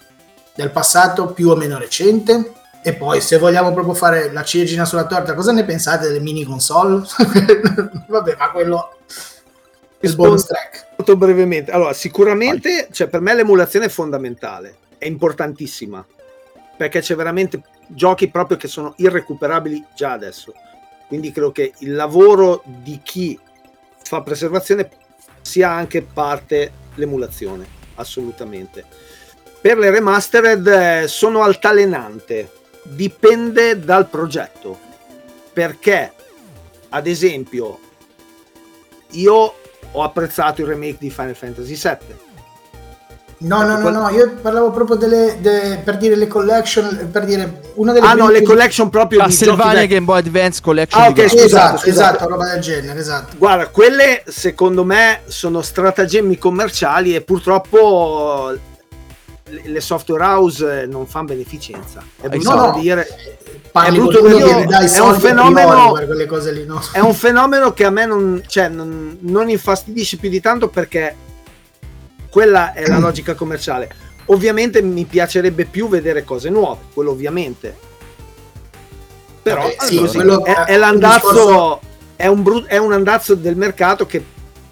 del passato più o meno recente? E poi, se vogliamo proprio fare la ciliegina sulla torta, cosa ne pensate delle mini console? Vabbè, ma quello è il bonus track. Molto brevemente. Allora, sicuramente, cioè, per me l'emulazione è fondamentale, è importantissima, perché c'è veramente giochi proprio che sono irrecuperabili già adesso. Quindi credo che il lavoro di chi fa preservazione sia anche parte l'emulazione, assolutamente. Per le remastered eh, sono altalenante, dipende dal progetto, perché ad esempio io ho apprezzato il remake di Final Fantasy VII. No, no, no, no, io parlavo proprio delle, de- per dire le collection, per dire una delle Ah no, le collection proprio Castlevania vecchi. Game Boy Advance Collection Ah, ok, scusate, Esatto, scusate. esatto, roba del genere, esatto. Guarda, quelle secondo me sono stratagemmi commerciali e purtroppo le le software house non fanno beneficenza. È brutto No, no, dire. parli È con brutto quello da che dire, gli dà i è un fenomeno- lì, no? È un fenomeno che a me non, cioè, non, non infastidisce più di tanto perché quella è la logica commerciale. Ovviamente mi piacerebbe più vedere cose nuove, quello ovviamente. Però Vabbè, sì, così, quello è, è l'andazzo, discorso- è, un bru- è un andazzo del mercato che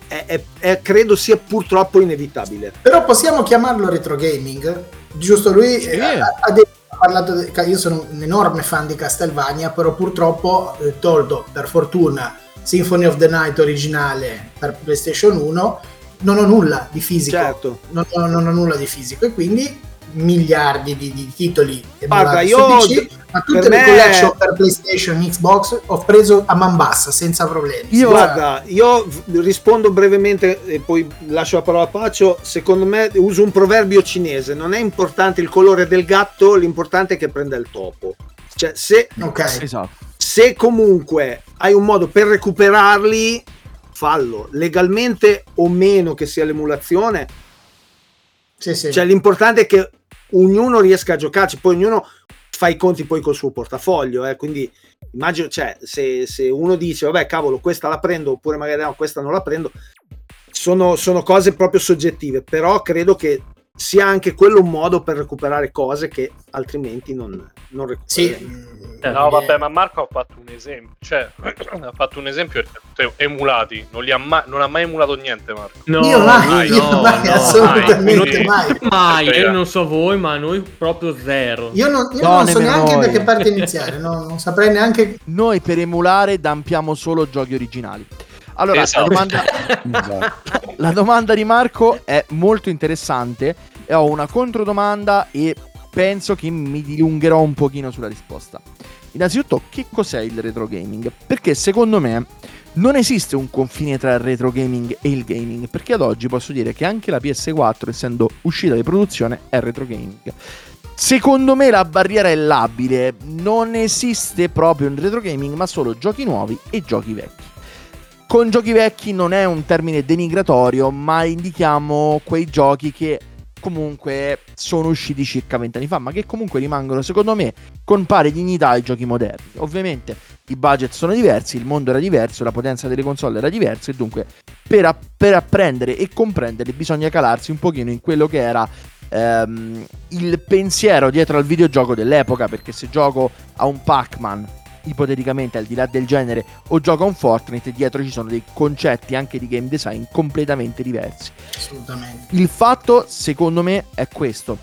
è- è- è- credo sia purtroppo inevitabile. Però possiamo chiamarlo retro gaming? Giusto, lui Sì. eh, ha, ha detto- ha parlato, de- io sono un enorme fan di Castlevania, però purtroppo eh, tolto per fortuna Symphony of the Night originale per PlayStation 1, non ho nulla di fisico. Certo. Non, ho, non ho nulla di fisico e quindi miliardi di, di titoli Guarda, io- PC, ma tutte per le me- collection per PlayStation, Xbox ho preso a man bassa senza problemi. Io- Senza- Guarda, io rispondo brevemente e poi lascio la parola a Pacio. Secondo me uso un proverbio cinese: non è importante il colore del gatto, l'importante è che prenda il topo. Cioè, se, ok. Esatto. se comunque hai un modo per recuperarli, fallo legalmente o meno che sia l'emulazione. Sì, sì. Cioè, l'importante è che ognuno riesca a giocarci, poi ognuno fa i conti poi col suo portafoglio. Eh, quindi immagino, cioè, se, se uno dice, vabbè, cavolo, questa la prendo, oppure magari no, questa non la prendo, sono, sono cose proprio soggettive, però credo che sia anche quello un modo per recuperare cose che altrimenti non, non Sì. Eh, No, vabbè, ma Marco ha fatto un esempio. Cioè, ha fatto un esempio emulati. Non, li ha mai, non ha mai emulato niente, Marco. No, Io mai, io no, mai, no, assolutamente mai. mai. Io non so voi, ma noi proprio zero. Io non, io No, non so neanche da noi. che parte iniziare, no? non saprei neanche. Noi per emulare dampiamo solo giochi originali. Allora, Esatto. la, domanda, Esatto. la domanda di Marco è molto interessante e ho una controdomanda e penso che mi dilungherò un pochino sulla risposta. Innanzitutto, che cos'è il retro gaming? Perché secondo me non esiste un confine tra il retro gaming e il gaming, perché ad oggi posso dire che anche la PS4, essendo uscita di produzione, è retro gaming. Secondo me la barriera è labile, non esiste proprio un retro gaming, ma solo giochi nuovi e giochi vecchi. Con giochi vecchi non è un termine denigratorio, ma indichiamo quei giochi che comunque sono usciti circa vent'anni fa, ma che comunque rimangono, secondo me, con pari dignità ai giochi moderni. Ovviamente i budget sono diversi, il mondo era diverso, la potenza delle console era diversa e dunque per, app- per apprendere e comprendere bisogna calarsi un pochino in quello che era ehm, il pensiero dietro al videogioco dell'epoca, perché se gioco a un Pac-Man ipoteticamente al di là del genere o gioca un Fortnite, dietro ci sono dei concetti anche di game design completamente diversi. Assolutamente. Il fatto, secondo me, è questo.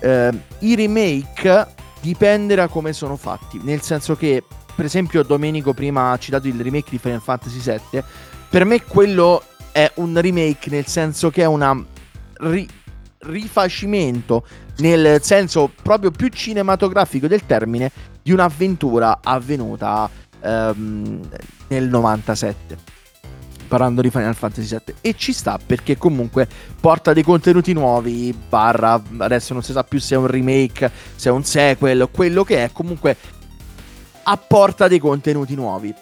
Eh, I remake dipende da come sono fatti, nel senso che, per esempio, Domenico prima ha citato il remake di Final Fantasy VII, per me quello è un remake nel senso che è una ri- rifacimento nel senso proprio più cinematografico del termine di un'avventura avvenuta ehm, nel 97 parlando di Final Fantasy VII e ci sta perché comunque porta dei contenuti nuovi barra adesso non si sa più se è un remake se è un sequel quello che è comunque apporta dei contenuti nuovi.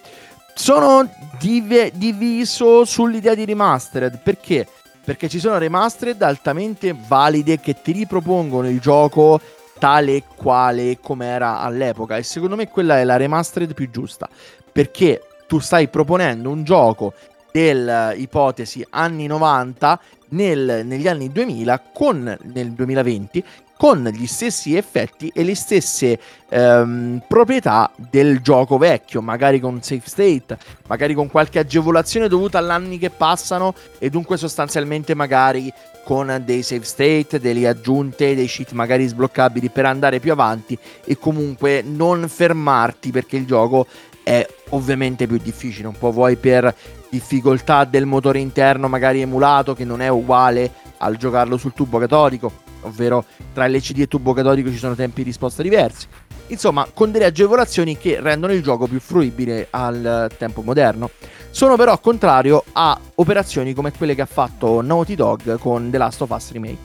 Sono div- diviso sull'idea di remastered perché? Perché ci sono remastered altamente valide che ti ripropongono il gioco tale e quale come era all'epoca. E secondo me quella è la remastered più giusta perché tu stai proponendo un gioco dell'ipotesi anni 90 nel, negli anni 2000 con nel 2020 con gli stessi effetti e le stesse ehm, proprietà del gioco vecchio, magari con safe state, magari con qualche agevolazione dovuta agli anni che passano e dunque sostanzialmente magari con dei save state, delle aggiunte, dei cheat magari sbloccabili per andare più avanti e comunque non fermarti perché il gioco è ovviamente più difficile, un po' vuoi per difficoltà del motore interno magari emulato che non è uguale al giocarlo sul tubo catodico ovvero tra LCD e tubo catodico ci sono tempi di risposta diversi. Insomma, con delle agevolazioni che rendono il gioco più fruibile al tempo moderno. Sono però contrario a operazioni come quelle che ha fatto NaughtyOg con The Last of Us Remake.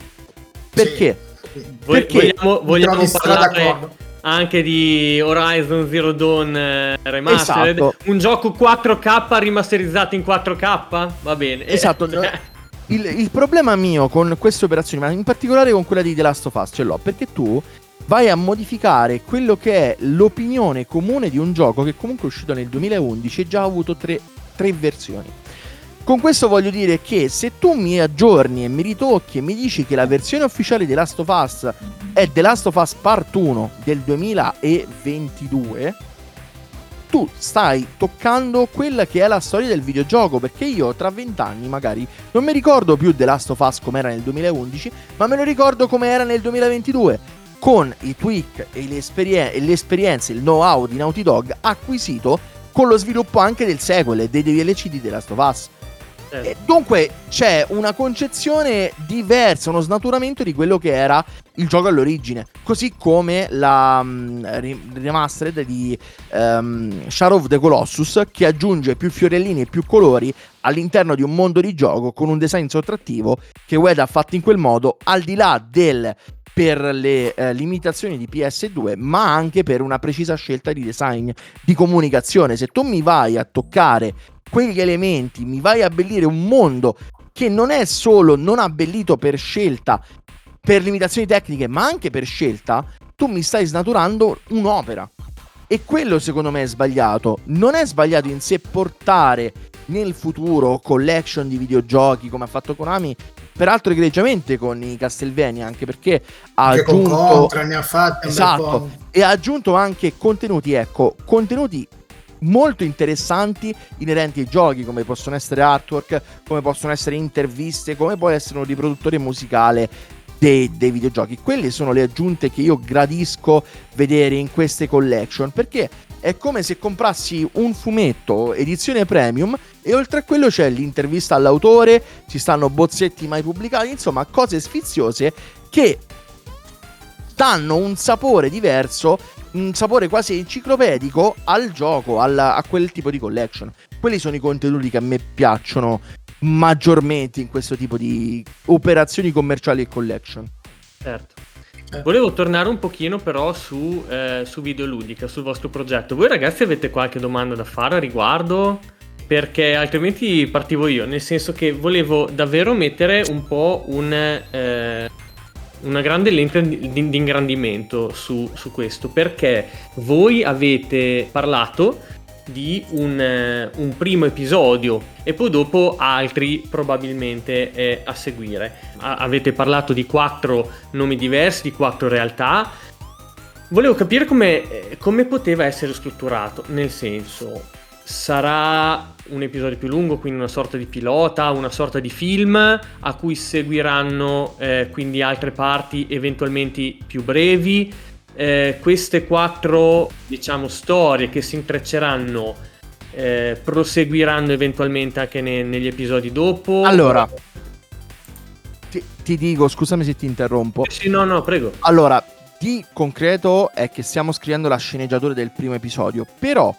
Perché? Sì. Perché vogliamo, vogliamo parlare anche di Horizon Zero Dawn eh, Remastered, Esatto. un gioco 4K rimasterizzato in 4K? Va bene. Esatto. Il, il problema mio con queste operazioni, ma in particolare con quella di The Last of Us, ce l'ho perché tu vai a modificare quello che è l'opinione comune di un gioco che comunque è uscito nel 2011 e già ha avuto tre, tre versioni. Con questo voglio dire che se tu mi aggiorni e mi ritocchi e mi dici che la versione ufficiale di Last of Us è The Last of Us Part 1 del 2022, tu stai toccando quella che è la storia del videogioco. Perché io tra vent'anni magari non mi ricordo più The Last of Us come era nel 2011, ma me lo ricordo come era nel 2022. Con i tweak e le, esperien- e le esperienze, il know-how di Naughty Dog acquisito con lo sviluppo anche del sequel e dei DLC di The Last of Us. Certo. Dunque c'è una concezione diversa, uno snaturamento di quello che era il gioco all'origine. Così come la ri- remastered di ehm, Shadow of the Colossus che aggiunge più fiorellini e più colori all'interno di un mondo di gioco con un design sottrattivo che Ueda ha fatto in quel modo al di là del per le eh, limitazioni di PS2, ma anche per una precisa scelta di design, di comunicazione. Se tu mi vai a toccare quegli elementi, mi vai a abbellire un mondo che non è solo non abbellito per scelta, per limitazioni tecniche, ma anche per scelta, tu mi stai snaturando un'opera. E quello secondo me è sbagliato. Non è sbagliato in sé portare nel futuro collection di videogiochi come ha fatto Konami, peraltro egregiamente con i Castlevania, anche perché ha Anche aggiunto Contra ne ha bel Esatto, e ha aggiunto anche contenuti, ecco, contenuti molto interessanti inerenti ai giochi, come possono essere artwork, come possono essere interviste, come può essere un riproduttore musicale dei, dei videogiochi. Quelle sono le aggiunte che io gradisco vedere in queste collection, perché è come se comprassi un fumetto edizione premium e oltre a quello c'è l'intervista all'autore, ci stanno bozzetti mai pubblicati, insomma cose sfiziose che danno un sapore diverso, un sapore quasi enciclopedico al gioco, alla- a quel tipo di collection. Quelli sono i contenuti che a me piacciono maggiormente in questo tipo di operazioni commerciali e collection. Certo. Eh. Volevo tornare un pochino però su, eh, su Videoludica, sul vostro progetto. Voi ragazzi avete qualche domanda da fare a riguardo? Perché altrimenti partivo io, nel senso che volevo davvero mettere un po' un, eh, una grande lente di, di- di ingrandimento su, su questo, perché voi avete parlato di un, eh, un primo episodio e poi dopo altri probabilmente eh, a seguire. A- avete parlato di quattro nomi diversi, di quattro realtà. volevo capire come, eh, come poteva essere strutturato, nel senso, sarà un episodio più lungo, quindi una sorta di pilota, una sorta di film a cui seguiranno eh, quindi altre parti eventualmente più brevi. Eh, queste quattro, diciamo, storie che si intrecceranno eh, proseguiranno eventualmente anche ne- negli episodi dopo. Allora, ti, ti dico, scusami se ti interrompo. Sì, no, no, prego. Allora, di concreto è che stiamo scrivendo la sceneggiatura del primo episodio, però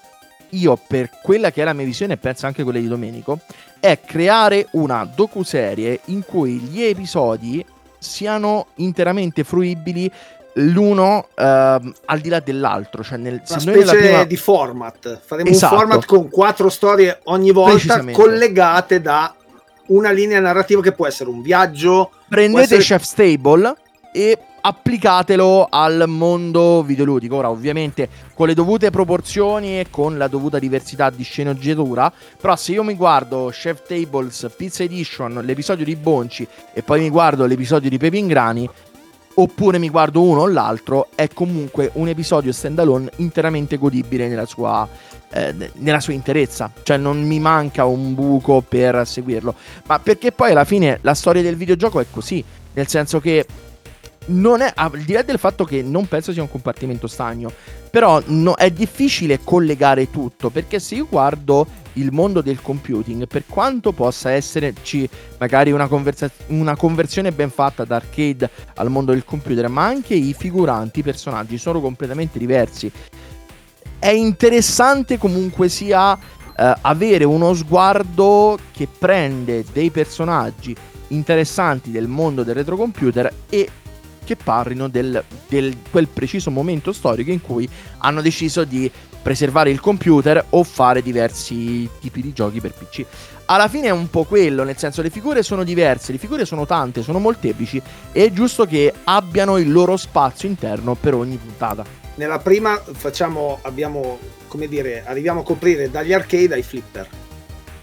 io per quella che è la mia visione e penso anche quella di Domenico, è creare una docuserie in cui gli episodi siano interamente fruibili l'uno ehm, al di là dell'altro, cioè nel, Una se noi nella specie prima- di format. Faremo Esatto. un format con quattro storie ogni volta collegate da una linea narrativa che può essere un viaggio. prendete essere- Chef Stable e applicatelo al mondo videoludico. Ora, ovviamente, con le dovute proporzioni e con la dovuta diversità di sceneggiatura. Però, se io mi guardo Chef Tables Pizza Edition, l'episodio di Bonci, e poi mi guardo l'episodio di Pepe Ingrani, oppure mi guardo uno o l'altro, è comunque un episodio standalone interamente godibile nella sua, eh, nella sua interezza. Cioè, non mi manca un buco per seguirlo. Ma perché poi alla fine la storia del videogioco è così. Nel senso che non è, al di là del fatto che non penso sia un compartimento stagno, però no- è difficile collegare tutto perché se io guardo il mondo del computing, per quanto possa esserci magari una, conversa- una conversione ben fatta da arcade al mondo del computer, ma anche i figuranti, i personaggi sono completamente diversi. È interessante comunque sia eh, avere uno sguardo che prende dei personaggi interessanti del mondo del retrocomputer e che parlino del, del- quel preciso momento storico in cui hanno deciso di preservare il computer o fare diversi tipi di giochi per PC. Alla fine è un po' quello, nel senso le figure sono diverse, le figure sono tante, sono molteplici e è giusto che abbiano il loro spazio interno per ogni puntata. Nella prima facciamo, abbiamo, come dire, arriviamo a coprire dagli arcade ai flipper.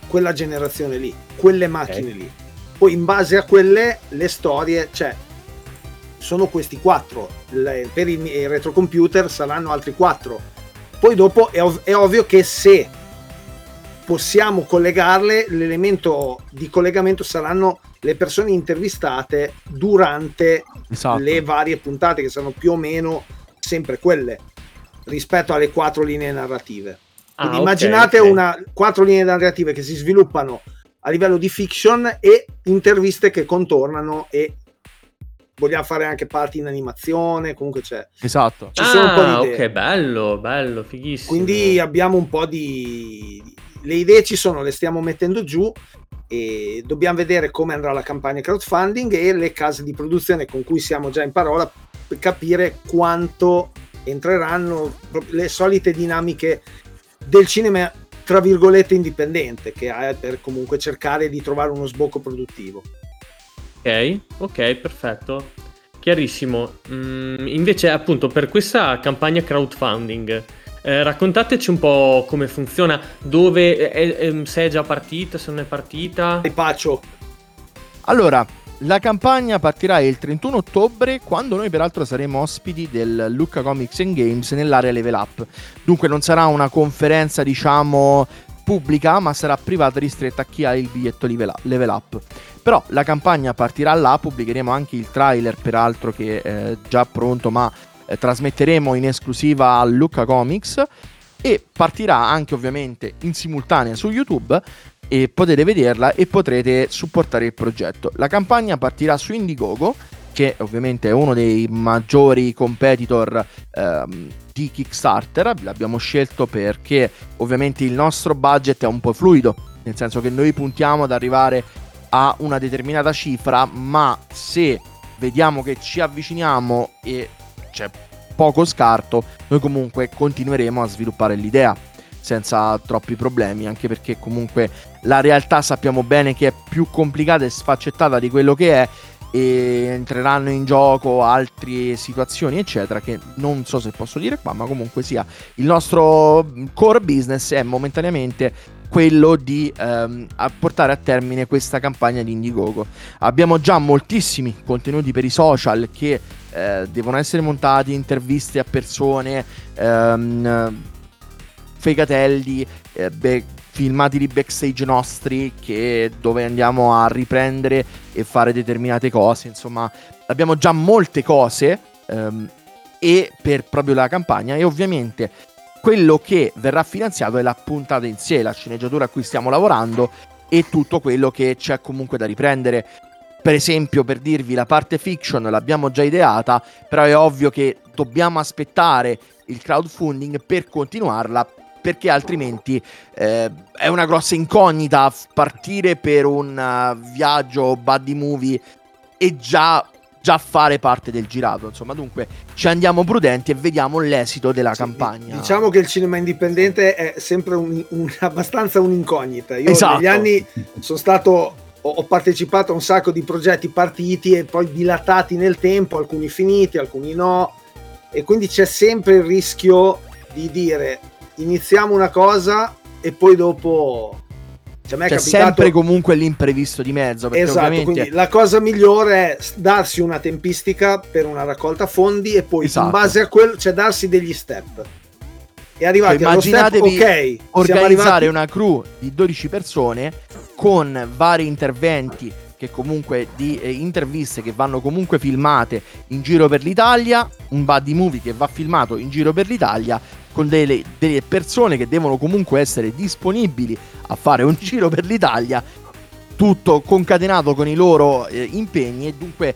Quella generazione lì, quelle macchine lì. Poi in base a quelle le storie, cioè sono questi quattro. Le- per i, i retrocomputer saranno altri quattro. Poi dopo è, ov- è ovvio che se possiamo collegarle, l'elemento di collegamento saranno le persone intervistate durante Esatto. le varie puntate che sono più o meno sempre quelle rispetto alle quattro linee narrative. Ah, Quindi ok, immaginate ok. una quattro linee narrative che si sviluppano a livello di fiction e interviste che contornano e vogliamo fare anche parti in animazione, comunque c'è. Esatto. Ci sono un po' Ah, di idee. ok, bello, bello, fighissimo. Quindi abbiamo un po' di le idee ci sono, le stiamo mettendo giù e dobbiamo vedere come andrà la campagna crowdfunding e le case di produzione con cui siamo già in parola per capire quanto entreranno le solite dinamiche del cinema tra virgolette indipendente che ha per comunque cercare di trovare uno sbocco produttivo. Ok, ok, perfetto. Chiarissimo. Mm, invece, appunto, per questa campagna crowdfunding, eh, raccontateci un po' come funziona, dove, è- è- se è già partita, se non è partita. E Pacio, Allora, la campagna partirà il 31 ottobre, quando noi peraltro saremo ospiti del Lucca Comics and Games nell'area Level Up. Dunque non sarà una conferenza, diciamo, pubblica, ma sarà privata ristretta a chi ha il biglietto Level Up. Però la campagna partirà là, pubblicheremo anche il trailer, peraltro che è già pronto, ma eh, trasmetteremo in esclusiva al Lucca Comics e partirà anche ovviamente in simultanea su YouTube e potete vederla e potrete supportare il progetto. La campagna partirà su Indiegogo, che ovviamente è uno dei maggiori competitor ehm, di Kickstarter. L'abbiamo scelto perché ovviamente il nostro budget è un po' fluido, nel senso che noi puntiamo ad arrivare a una determinata cifra, ma se vediamo che ci avviciniamo e c'è poco scarto, noi comunque continueremo a sviluppare l'idea senza troppi problemi, anche perché comunque la realtà sappiamo bene che è più complicata e sfaccettata di quello che è e entreranno in gioco altre situazioni eccetera che non so se posso dire qua ma comunque sia il nostro core business è momentaneamente quello di ehm, a portare a termine questa campagna di Indiegogo. Abbiamo già moltissimi contenuti per i social che eh, devono essere montati interviste a persone, ehm, fegatelli, eh, be- filmati di backstage nostri che, dove andiamo a riprendere e fare determinate cose. Insomma, abbiamo già molte cose ehm, e per proprio la campagna e ovviamente quello che verrà finanziato è la puntata in sé, la sceneggiatura a cui stiamo lavorando e tutto quello che c'è comunque da riprendere. Per esempio, per dirvi, la parte fiction l'abbiamo già ideata, però è ovvio che dobbiamo aspettare il crowdfunding per continuarla perché altrimenti eh, è una grossa incognita partire per un uh, viaggio buddy movie e già, già, fare parte del girato. Insomma, dunque ci andiamo prudenti e vediamo l'esito della sì, campagna. Diciamo che il cinema indipendente è sempre un, un, abbastanza un'incognita. Io esatto. negli anni sono stato ho partecipato a un sacco di progetti partiti e poi dilatati nel tempo, alcuni finiti, alcuni no, e quindi c'è sempre il rischio di dire iniziamo una cosa e poi dopo cioè, C'è capitato... sempre comunque l'imprevisto di mezzo. Esatto, ovviamente... quindi la cosa migliore è darsi una tempistica per una raccolta fondi e poi esatto. in base a quello, cioè darsi degli step. E arrivati cioè, allo step, ok, organizzare arrivati... una crew di 12 persone con vari interventi che comunque di eh, interviste che vanno comunque filmate in giro per l'Italia, un buddy movie che va filmato in giro per l'Italia con delle, delle persone che devono comunque essere disponibili a fare un giro per l'Italia, tutto concatenato con i loro eh, impegni e dunque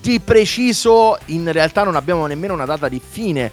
di preciso in realtà non abbiamo nemmeno una data di fine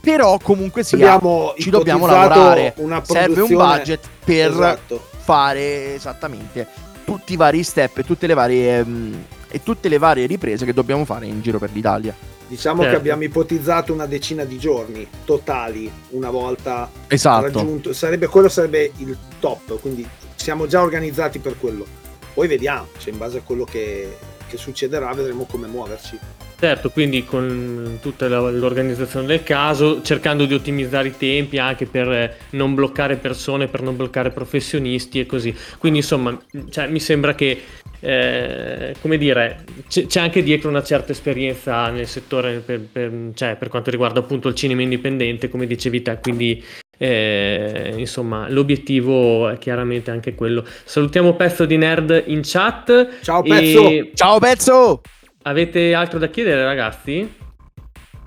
però comunque sia ci dobbiamo lavorare serve un budget per esatto. fare esattamente tutti i vari step e tutte le varie, um, e tutte le varie riprese che dobbiamo fare in giro per l'Italia. Diciamo certo. che abbiamo ipotizzato una decina di giorni totali una volta esatto. raggiunto. Sarebbe, quello sarebbe il top, quindi siamo già organizzati per quello. Poi vediamo, cioè in base a quello che, che succederà vedremo come muoverci. Certo, quindi con tutta l'organizzazione del caso, cercando di ottimizzare i tempi anche per non bloccare persone, per non bloccare professionisti e così. Quindi insomma, cioè, mi sembra che, eh, come dire, c'è anche dietro una certa esperienza nel settore per, per, cioè, per, quanto riguarda appunto il cinema indipendente, come dicevi te, quindi eh, insomma, l'obiettivo è chiaramente anche quello. Salutiamo Pezzo di Nerd in chat. Ciao Pezzo! E... Ciao Pezzo! Avete altro da chiedere, ragazzi?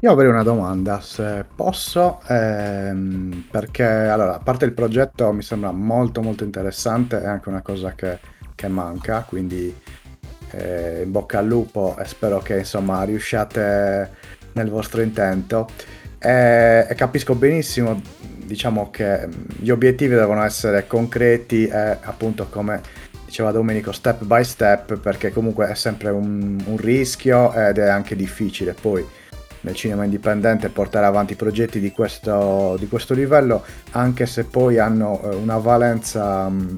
Io avrei una domanda, se posso, ehm, perché allora, a parte il progetto mi sembra molto molto interessante, è anche una cosa che, che manca, quindi eh, in bocca al lupo e spero che insomma riusciate nel vostro intento. E, e capisco benissimo, diciamo che gli obiettivi devono essere concreti e appunto come diceva Domenico, step by step, perché comunque è sempre un, un rischio ed è anche difficile poi nel cinema indipendente portare avanti progetti di questo, di questo livello, anche se poi hanno eh, una valenza mm,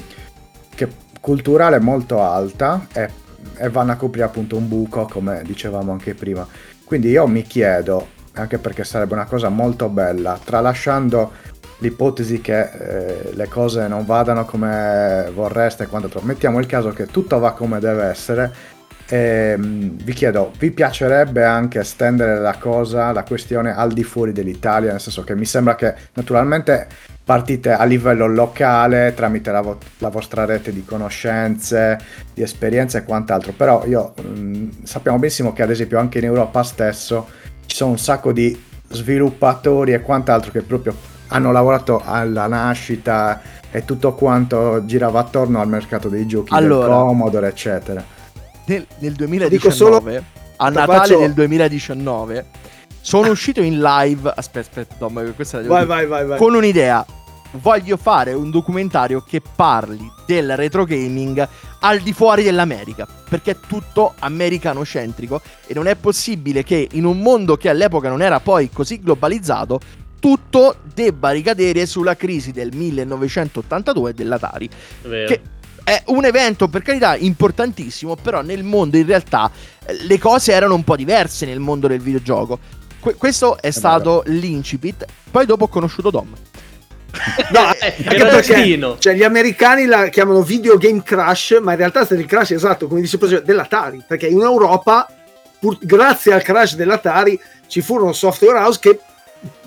che, culturale molto alta e, e vanno a coprire appunto un buco, come dicevamo anche prima. Quindi io mi chiedo, anche perché sarebbe una cosa molto bella, tralasciando l'ipotesi che eh, le cose non vadano come vorreste quant'altro. Mettiamo il caso che tutto va come deve essere. E, ehm, vi chiedo, vi piacerebbe anche estendere la cosa, la questione al di fuori dell'Italia? Nel senso che mi sembra che naturalmente partite a livello locale tramite la, vo- la vostra rete di conoscenze, di esperienze e quant'altro, però io mh, mm, sappiamo benissimo che ad esempio anche in Europa stesso ci sono un sacco di sviluppatori e quant'altro che proprio hanno lavorato alla nascita e tutto quanto girava attorno al mercato dei giochi allora, del Commodore, eccetera. Nel, nel 2019, solo, a Natale faccio... del 2019, sono uscito in live. Aspetta, aspetta, Dom, questa vai, vai, vai, vai. Con un'idea. Voglio fare un documentario che parli del retro gaming al di fuori dell'America, perché è tutto americano-centrico e non è possibile che in un mondo che all'epoca non era poi così globalizzato tutto debba ricadere sulla crisi del 1982 dell'Atari. Vero. Che è un evento per carità importantissimo, però nel mondo in realtà eh, le cose erano un po' diverse nel mondo del videogioco. Que- questo è, è stato vero. l'incipit. Poi dopo ho conosciuto Dom. No, anche perché cioè, gli americani la chiamano video game crash, ma in realtà è stato il crash esatto, come dice il dell'Atari, perché in Europa pur- grazie al crash dell'Atari ci furono software house che,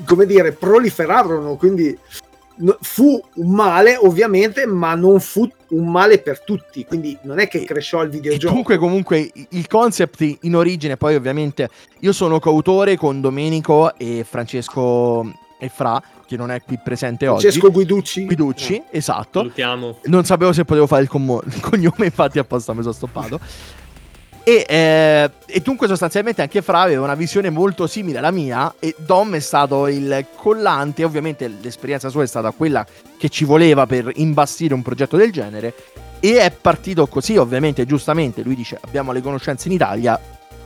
come dire, proliferarono, quindi fu un male ovviamente, ma non fu un male per tutti, quindi non è che cresciò il videogioco. comunque, comunque il concept in origine, poi ovviamente io sono coautore con Domenico e Francesco e Fra, che non è qui presente Francesco oggi. Guiducci. Guiducci, esatto. Salutiamo. Non sapevo se potevo fare il, commo- il cognome, infatti apposta mi sono stoppato. E, eh, e dunque sostanzialmente anche Fra aveva una visione molto simile alla mia e Dom è stato il collante, ovviamente l'esperienza sua è stata quella che ci voleva per imbastire un progetto del genere e è partito così, ovviamente giustamente lui dice abbiamo le conoscenze in Italia,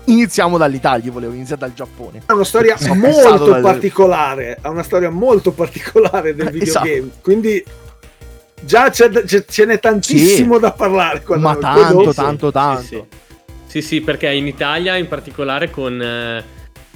iniziamo dall'Italia, io volevo iniziare dal Giappone. Ha una storia Sono molto dal- particolare, ha una storia molto particolare del Eh, videogame, esatto. quindi già c'è, c'è- ce n'è tantissimo da parlare. Ma poi tanto, tanto, tanto. Sì, sì. Sì, sì, perché in Italia in particolare con eh,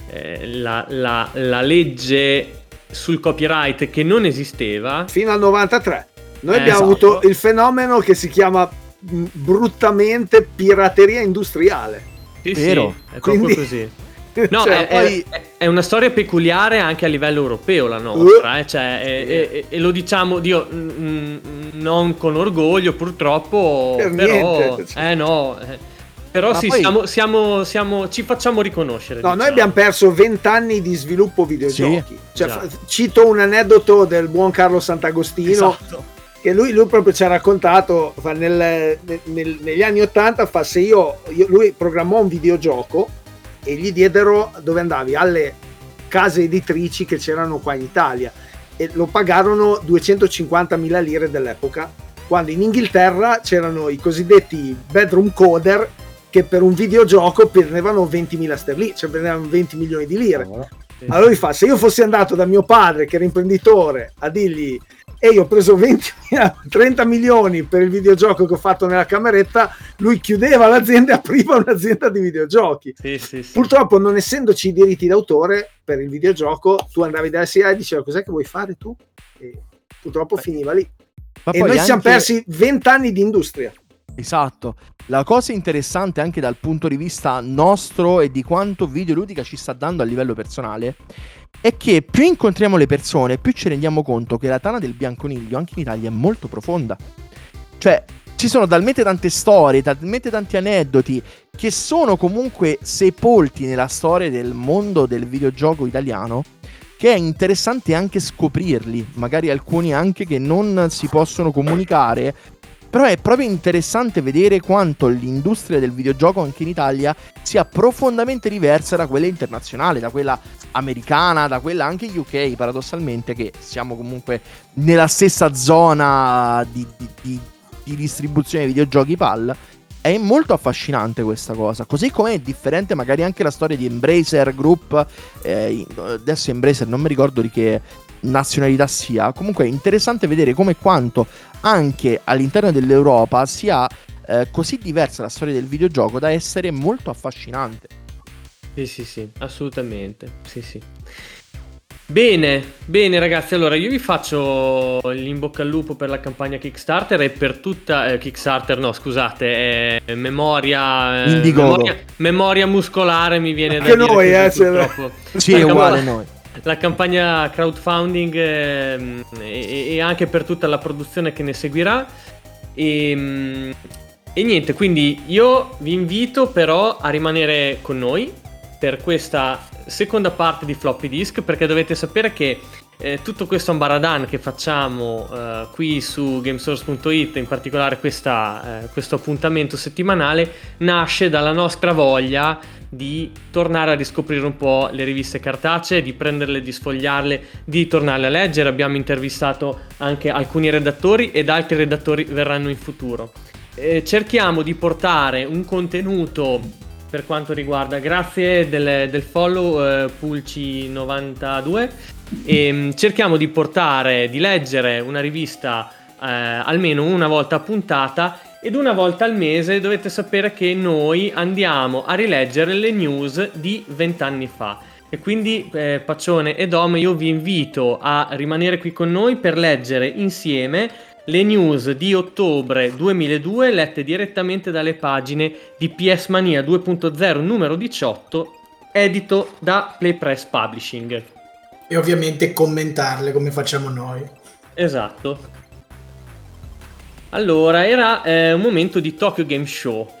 eh, la, la- la legge sul copyright che non esisteva. Fino al 93. Noi Eh, abbiamo esatto. avuto il fenomeno che si chiama mh, bruttamente pirateria industriale. Sì, Vero. sì, è proprio Quindi- così. No, Cioè, è, poi- è- è una storia peculiare anche a livello europeo la nostra, eh, cioè, e, e lo diciamo, Dio, mm, mm, non con orgoglio purtroppo, Per però, niente, cioè. eh no, eh, però Ma sì, poi- siamo, siamo- siamo- ci facciamo riconoscere. No, noi diciamo. abbiamo perso 20 anni di sviluppo videogiochi. Cioè, Già. fa- cito un aneddoto del buon Carlo Sant'Agostino. Esatto. Che lui, lui proprio ci ha raccontato fa, nel- nel- negli anni 80 fa se io, io- lui programmò un videogioco e gli diedero dove andavi alle case editrici che c'erano qua in Italia. E lo pagarono 250.000 lire dell'epoca quando in Inghilterra c'erano i cosiddetti bedroom coder che per un videogioco prendevano 20.000 sterline cioè prendevano 20 milioni di lire. Allora lui fa, se io fossi andato da mio padre che era imprenditore a dirgli e io ho preso 20, 30 milioni per il videogioco che ho fatto nella cameretta, lui chiudeva l'azienda e apriva un'azienda di videogiochi. Sì, sì, sì. Purtroppo non essendoci i diritti d'autore per il videogioco, tu andavi dalla CIA e diceva cos'è che vuoi fare tu? E purtroppo finiva lì. Ma e noi siamo anche- persi 20 anni di industria. Esatto. La cosa interessante anche dal punto di vista nostro e di quanto videoludica ci sta dando a livello personale è che più incontriamo le persone, più ci rendiamo conto che la tana del bianconiglio anche in Italia è molto profonda. Cioè, ci sono talmente tante storie, talmente tanti aneddoti che sono comunque sepolti nella storia del mondo del videogioco italiano che è interessante anche scoprirli, magari alcuni anche che non si possono comunicare però è proprio interessante vedere quanto l'industria del videogioco anche in Italia sia profondamente diversa da quella internazionale, da quella americana, da quella anche UK, paradossalmente, che siamo comunque nella stessa zona di, di- di- di distribuzione di videogiochi PAL. È molto affascinante questa cosa, così come è differente magari anche la storia di Embracer Group, eh, adesso Embracer non mi ricordo di che nazionalità sia, comunque è interessante vedere come quanto anche all'interno dell'Europa sia eh, così diversa la storia del videogioco da essere molto affascinante. Sì, sì, sì, assolutamente. Sì, sì. Bene, bene ragazzi, allora io vi faccio l'in bocca al lupo per la campagna Kickstarter e per tutta... eh, Kickstarter no, scusate, è memoria... eh, memoria, memoria muscolare mi viene da Anche dire noi, così, eh, purtroppo. Sì, è uguale a noi. La campagna crowdfunding ehm, e, e anche per tutta la produzione che ne seguirà. E, mm, e niente, quindi io vi invito però a rimanere con noi per questa seconda parte di floppy disk perché dovete sapere che eh, tutto questo ambaradan che facciamo eh, qui su gamesource.it, in particolare questa, eh, questo appuntamento settimanale, nasce dalla nostra voglia di tornare a riscoprire un po' le riviste cartacee, di prenderle, di sfogliarle, di tornarle a leggere. Abbiamo intervistato anche alcuni redattori ed altri redattori verranno in futuro. Eh, cerchiamo di portare un contenuto per quanto riguarda, grazie del, del follow eh, Pulci92, e, mm, cerchiamo di portare, di leggere una rivista eh, almeno una volta puntata ed una volta al mese dovete sapere che noi andiamo a rileggere le news di vent'anni fa. E quindi eh, Paccione e Dom io vi invito a rimanere qui con noi per leggere insieme le news di ottobre 2002 lette direttamente dalle pagine di PS Mania 2.0 numero 18 edito da Playpress Publishing. E ovviamente commentarle come facciamo noi. Esatto. Allora, era eh, un momento di Tokyo Game Show.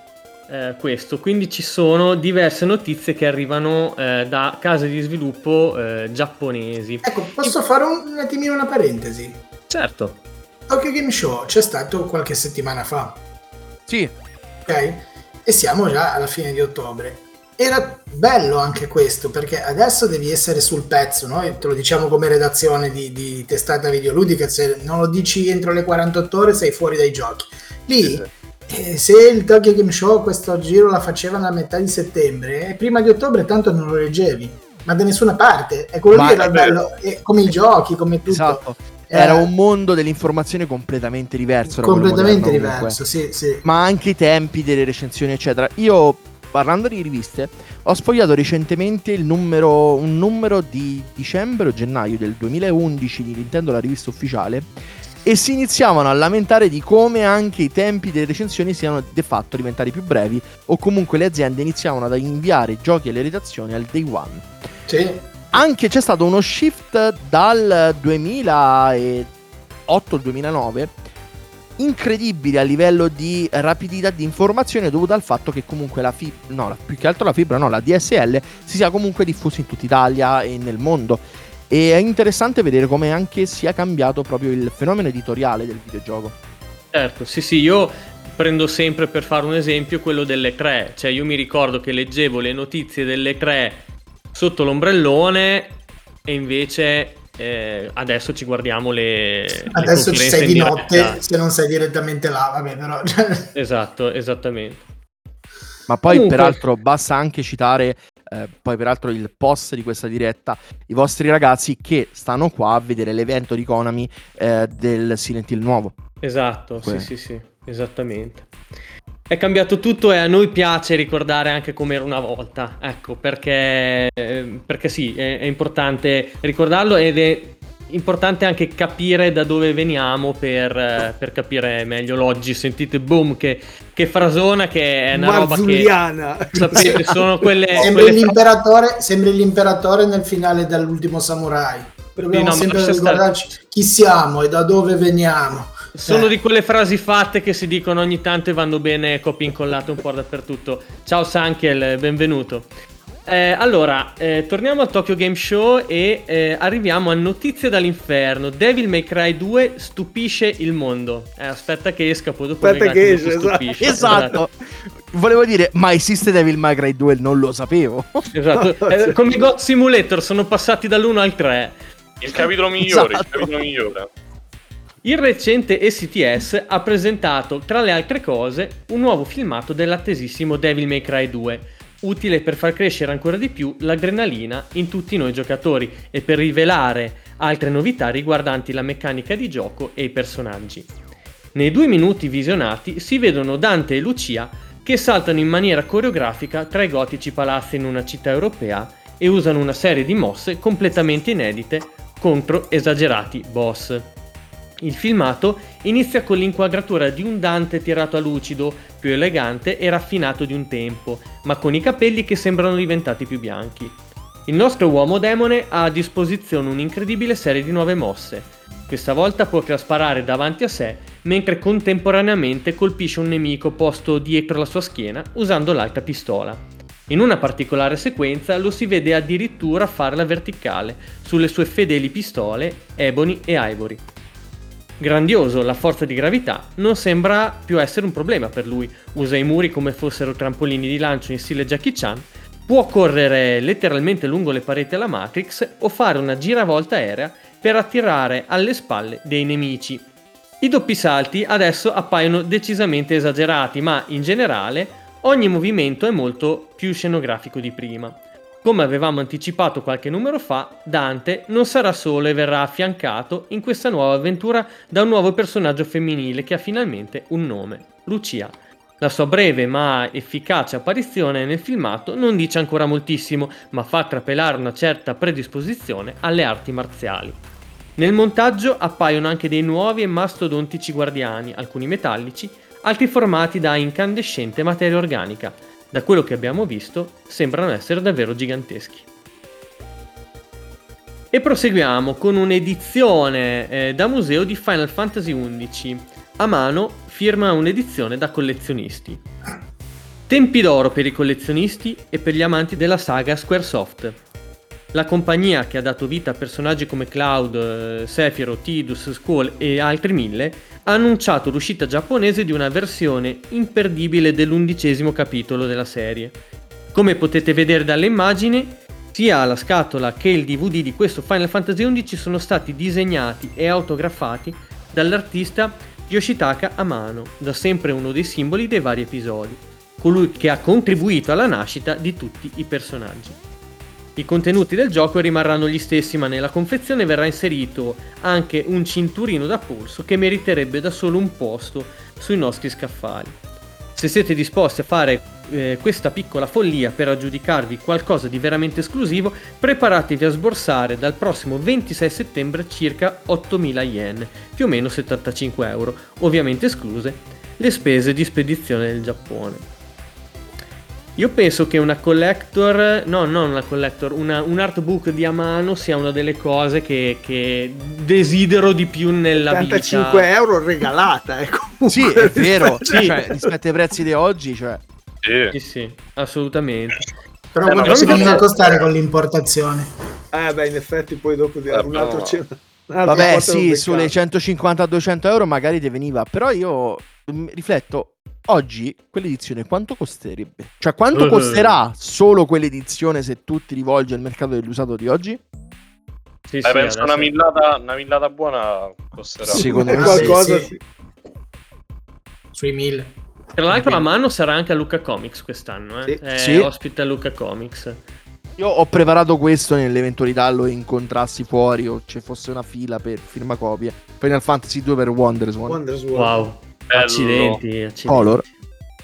eh, questo, quindi ci sono diverse notizie che arrivano eh, da case di sviluppo eh, giapponesi. Ecco, posso fare un, un attimino una parentesi? Certo, Tokyo Game Show c'è stato qualche settimana fa, Sì, ok? E siamo già alla fine di ottobre. Era bello anche questo, perché adesso devi essere sul pezzo, noi te lo diciamo come redazione di, di testata videoludica, se non lo dici entro le 48 ore sei fuori dai giochi. Lì, eh, se il Tokyo Game Show questo giro la facevano a metà di settembre, eh, prima di ottobre tanto non lo leggevi, ma da nessuna parte. E quello Ma lì era è bello, eh, come i giochi, come tutto. esatto. Eh, Era un mondo dell'informazione completamente diverso. completamente moderno, diverso, sì, sì. ma anche i tempi delle recensioni, eccetera. Io, parlando di riviste, ho sfogliato recentemente il numero, un numero di dicembre o gennaio del 2011 di Nintendo, la rivista ufficiale, e si iniziavano a lamentare di come anche i tempi delle recensioni siano de fatto diventati più brevi, o comunque le aziende iniziavano ad inviare giochi e le redazioni al day one. sì. Anche c'è stato uno shift dal 2008-2009 incredibile a livello di rapidità di informazione dovuto al fatto che comunque la fibra, no, la- più che altro la fibra, no, la DSL si sia comunque diffusa in tutta Italia e nel mondo. E è interessante vedere come anche sia cambiato proprio il fenomeno editoriale del videogioco. certo, sì sì, io prendo sempre per fare un esempio quello delle 3, cioè io mi ricordo che leggevo le notizie delle 3 sotto l'ombrellone e invece eh, adesso ci guardiamo le... le Adesso ci conferenze sei di diretta. notte, se non sei direttamente là, vabbè, però... Esatto, esattamente. Ma poi, Comunque- peraltro, basta anche citare, eh, poi peraltro, il post di questa diretta, i vostri ragazzi che stanno qua a vedere l'evento di Konami eh, del Silent Hill nuovo. Esatto, Que- sì, sì, sì, esattamente. È cambiato tutto e a noi piace ricordare anche com'era una volta, ecco, perché, perché sì, è, è importante ricordarlo ed è importante anche capire da dove veniamo per, per capire meglio l'oggi. Sentite, boom, che, che frasona, che è una roba che... Sapete, sono quelle... Sembri quelle fra- l'imperatore, sembri l'imperatore nel finale dell'ultimo samurai. Proviamo Sì, no, sempre ricordarci chi siamo e da dove veniamo. Sono di quelle frasi fatte che si dicono ogni tanto e vanno bene copie incollate un po' dappertutto. Ciao Sankel, benvenuto. Eh, allora, eh, torniamo al Tokyo Game Show e eh, arriviamo a notizie dall'inferno. Devil May Cry 2 stupisce il mondo. Eh, aspetta che esca, poi dopo Aspetta che esce, stupisce. Esatto. Volevo dire, ma esiste Devil May Cry 2? Non lo sapevo. Esatto. Eh, come God Simulator sono passati dall'1 al 3. Il capitolo migliore, Esatto. il capitolo migliore. Il recente STS ha presentato, tra le altre cose, un nuovo filmato dell'attesissimo Devil May Cry 2, utile per far crescere ancora di più l'adrenalina in tutti noi giocatori e per rivelare altre novità riguardanti la meccanica di gioco e i personaggi. Nei due minuti visionati si vedono Dante e Lucia che saltano in maniera coreografica tra i gotici palazzi in una città europea e usano una serie di mosse completamente inedite contro esagerati boss. Il filmato inizia con l'inquadratura di un Dante tirato a lucido, più elegante e raffinato di un tempo, ma con i capelli che sembrano diventati più bianchi. Il nostro uomo demone ha a disposizione un'incredibile serie di nuove mosse. Questa volta potrà sparare davanti a sé, mentre contemporaneamente colpisce un nemico posto dietro la sua schiena usando l'alta pistola. In una particolare sequenza lo si vede addirittura farla verticale sulle sue fedeli pistole Ebony e Ivory. Grandioso, la forza di gravità non sembra più essere un problema per lui. Usa i muri come fossero trampolini di lancio in stile Jackie Chan, può correre letteralmente lungo le pareti alla Matrix o fare una giravolta aerea per attirare alle spalle dei nemici. I doppi salti adesso appaiono decisamente esagerati, ma in generale ogni movimento è molto più scenografico di prima. Come avevamo anticipato qualche numero fa, Dante non sarà solo e verrà affiancato in questa nuova avventura da un nuovo personaggio femminile che ha finalmente un nome, Lucia. La sua breve ma efficace apparizione nel filmato non dice ancora moltissimo, ma fa trapelare una certa predisposizione alle arti marziali. Nel montaggio appaiono anche dei nuovi e mastodontici guardiani, alcuni metallici, altri formati da incandescente materia organica. Da quello che abbiamo visto, sembrano essere davvero giganteschi. E proseguiamo con un'edizione eh, da museo di Final Fantasy XI. A mano firma un'edizione da collezionisti. Tempi d'oro per i collezionisti e per gli amanti della saga Squaresoft. La compagnia che ha dato vita a personaggi come Cloud, eh, Sephiroth, Tidus, Squall e altri mille ha annunciato l'uscita giapponese di una versione imperdibile dell'undicesimo capitolo della serie. Come potete vedere dalle immagini, sia la scatola che il DVD di questo Final Fantasy XI sono stati disegnati e autografati dall'artista Yoshitaka Amano, da sempre uno dei simboli dei vari episodi, colui che ha contribuito alla nascita di tutti i personaggi. I contenuti del gioco rimarranno gli stessi, ma nella confezione verrà inserito anche un cinturino da polso che meriterebbe da solo un posto sui nostri scaffali. Se siete disposti a fare eh, questa piccola follia per aggiudicarvi qualcosa di veramente esclusivo, preparatevi a sborsare dal prossimo 26 settembre circa 8.000 yen, più o meno 75 euro, ovviamente escluse le spese di spedizione del Giappone. Io penso che una collector, no, non una collector, una, un artbook di a mano sia una delle cose che, che desidero di più nella 85 vita. euro regalata, eh, comunque. Sì, è vero. Sì. Cioè, rispetto ai prezzi di oggi, cioè, Sì. Sì, sì, assolutamente. Però Eh, quanto non- vengono a costare con l'importazione? Eh, beh, in effetti poi dopo di- Eh, un altro no. Vabbè, sì, sulle 150-200 euro magari ti veniva. Però io rifletto, oggi quell'edizione quanto costerebbe? Cioè, quanto Eh. costerà solo quell'edizione se tu ti rivolgi al mercato dell'usato di oggi? Sì, Eh, sì, penso una millata, una millata buona costerà. Secondo Eh, me qualcosa sì, sì. Sui 1000. Tra l'altro la mano sarà anche a Luca Comics quest'anno, eh? Sì. È Sì. ospite a Luca Comics. Io ho preparato questo nell'eventualità lo incontrassi fuori o ci fosse una fila per firmacopie. Final Fantasy 2 per Wonderswan. Wonders World. Wow. Bello. Accidenti, accidenti. Color.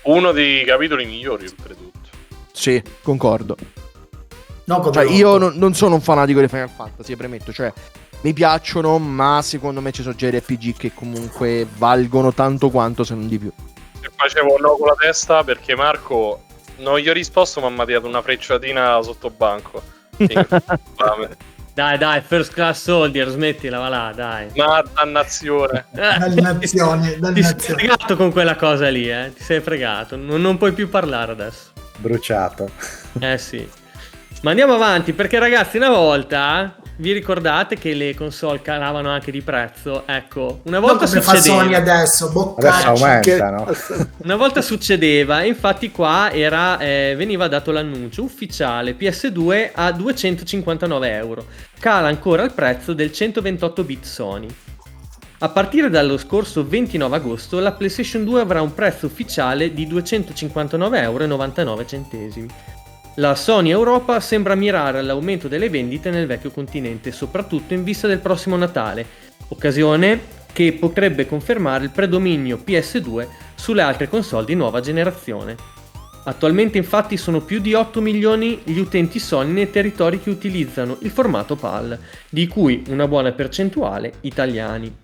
Uno dei capitoli migliori, oltretutto. Sì, concordo. No, Cioè, io non, non sono un fanatico di Final Fantasy, premetto. Cioè, mi piacciono, ma secondo me ci sono già RPG che comunque valgono tanto quanto, se non di più. E facevo un no con la testa perché Marco non gli ho risposto, ma mi ha tirato una frecciatina sotto banco. Dai, dai, first class soldier, smettila, va là, dai. Ma dannazione. Dannazione, Ti sei dannazione. fregato con quella cosa lì, eh? Ti sei fregato. Non, non puoi più parlare adesso. Bruciato. Eh sì. Ma andiamo avanti perché ragazzi una volta vi ricordate che le console calavano anche di prezzo? Ecco, una volta come fa Sony succedeva. adesso, Adesso aumentano. Una volta succedeva, infatti qua era, eh, veniva dato l'annuncio ufficiale PS2 a 259 euro. Cala ancora il prezzo del 128 bit Sony. A partire dallo scorso 29 agosto la PlayStation 2 avrà un prezzo ufficiale di 259,99 euro. La Sony Europa sembra mirare all'aumento delle vendite nel vecchio continente, soprattutto in vista del prossimo Natale, occasione che potrebbe confermare il predominio PS2 sulle altre console di nuova generazione. Attualmente infatti sono più di 8 milioni gli utenti Sony nei territori che utilizzano il formato PAL, di cui una buona percentuale italiani.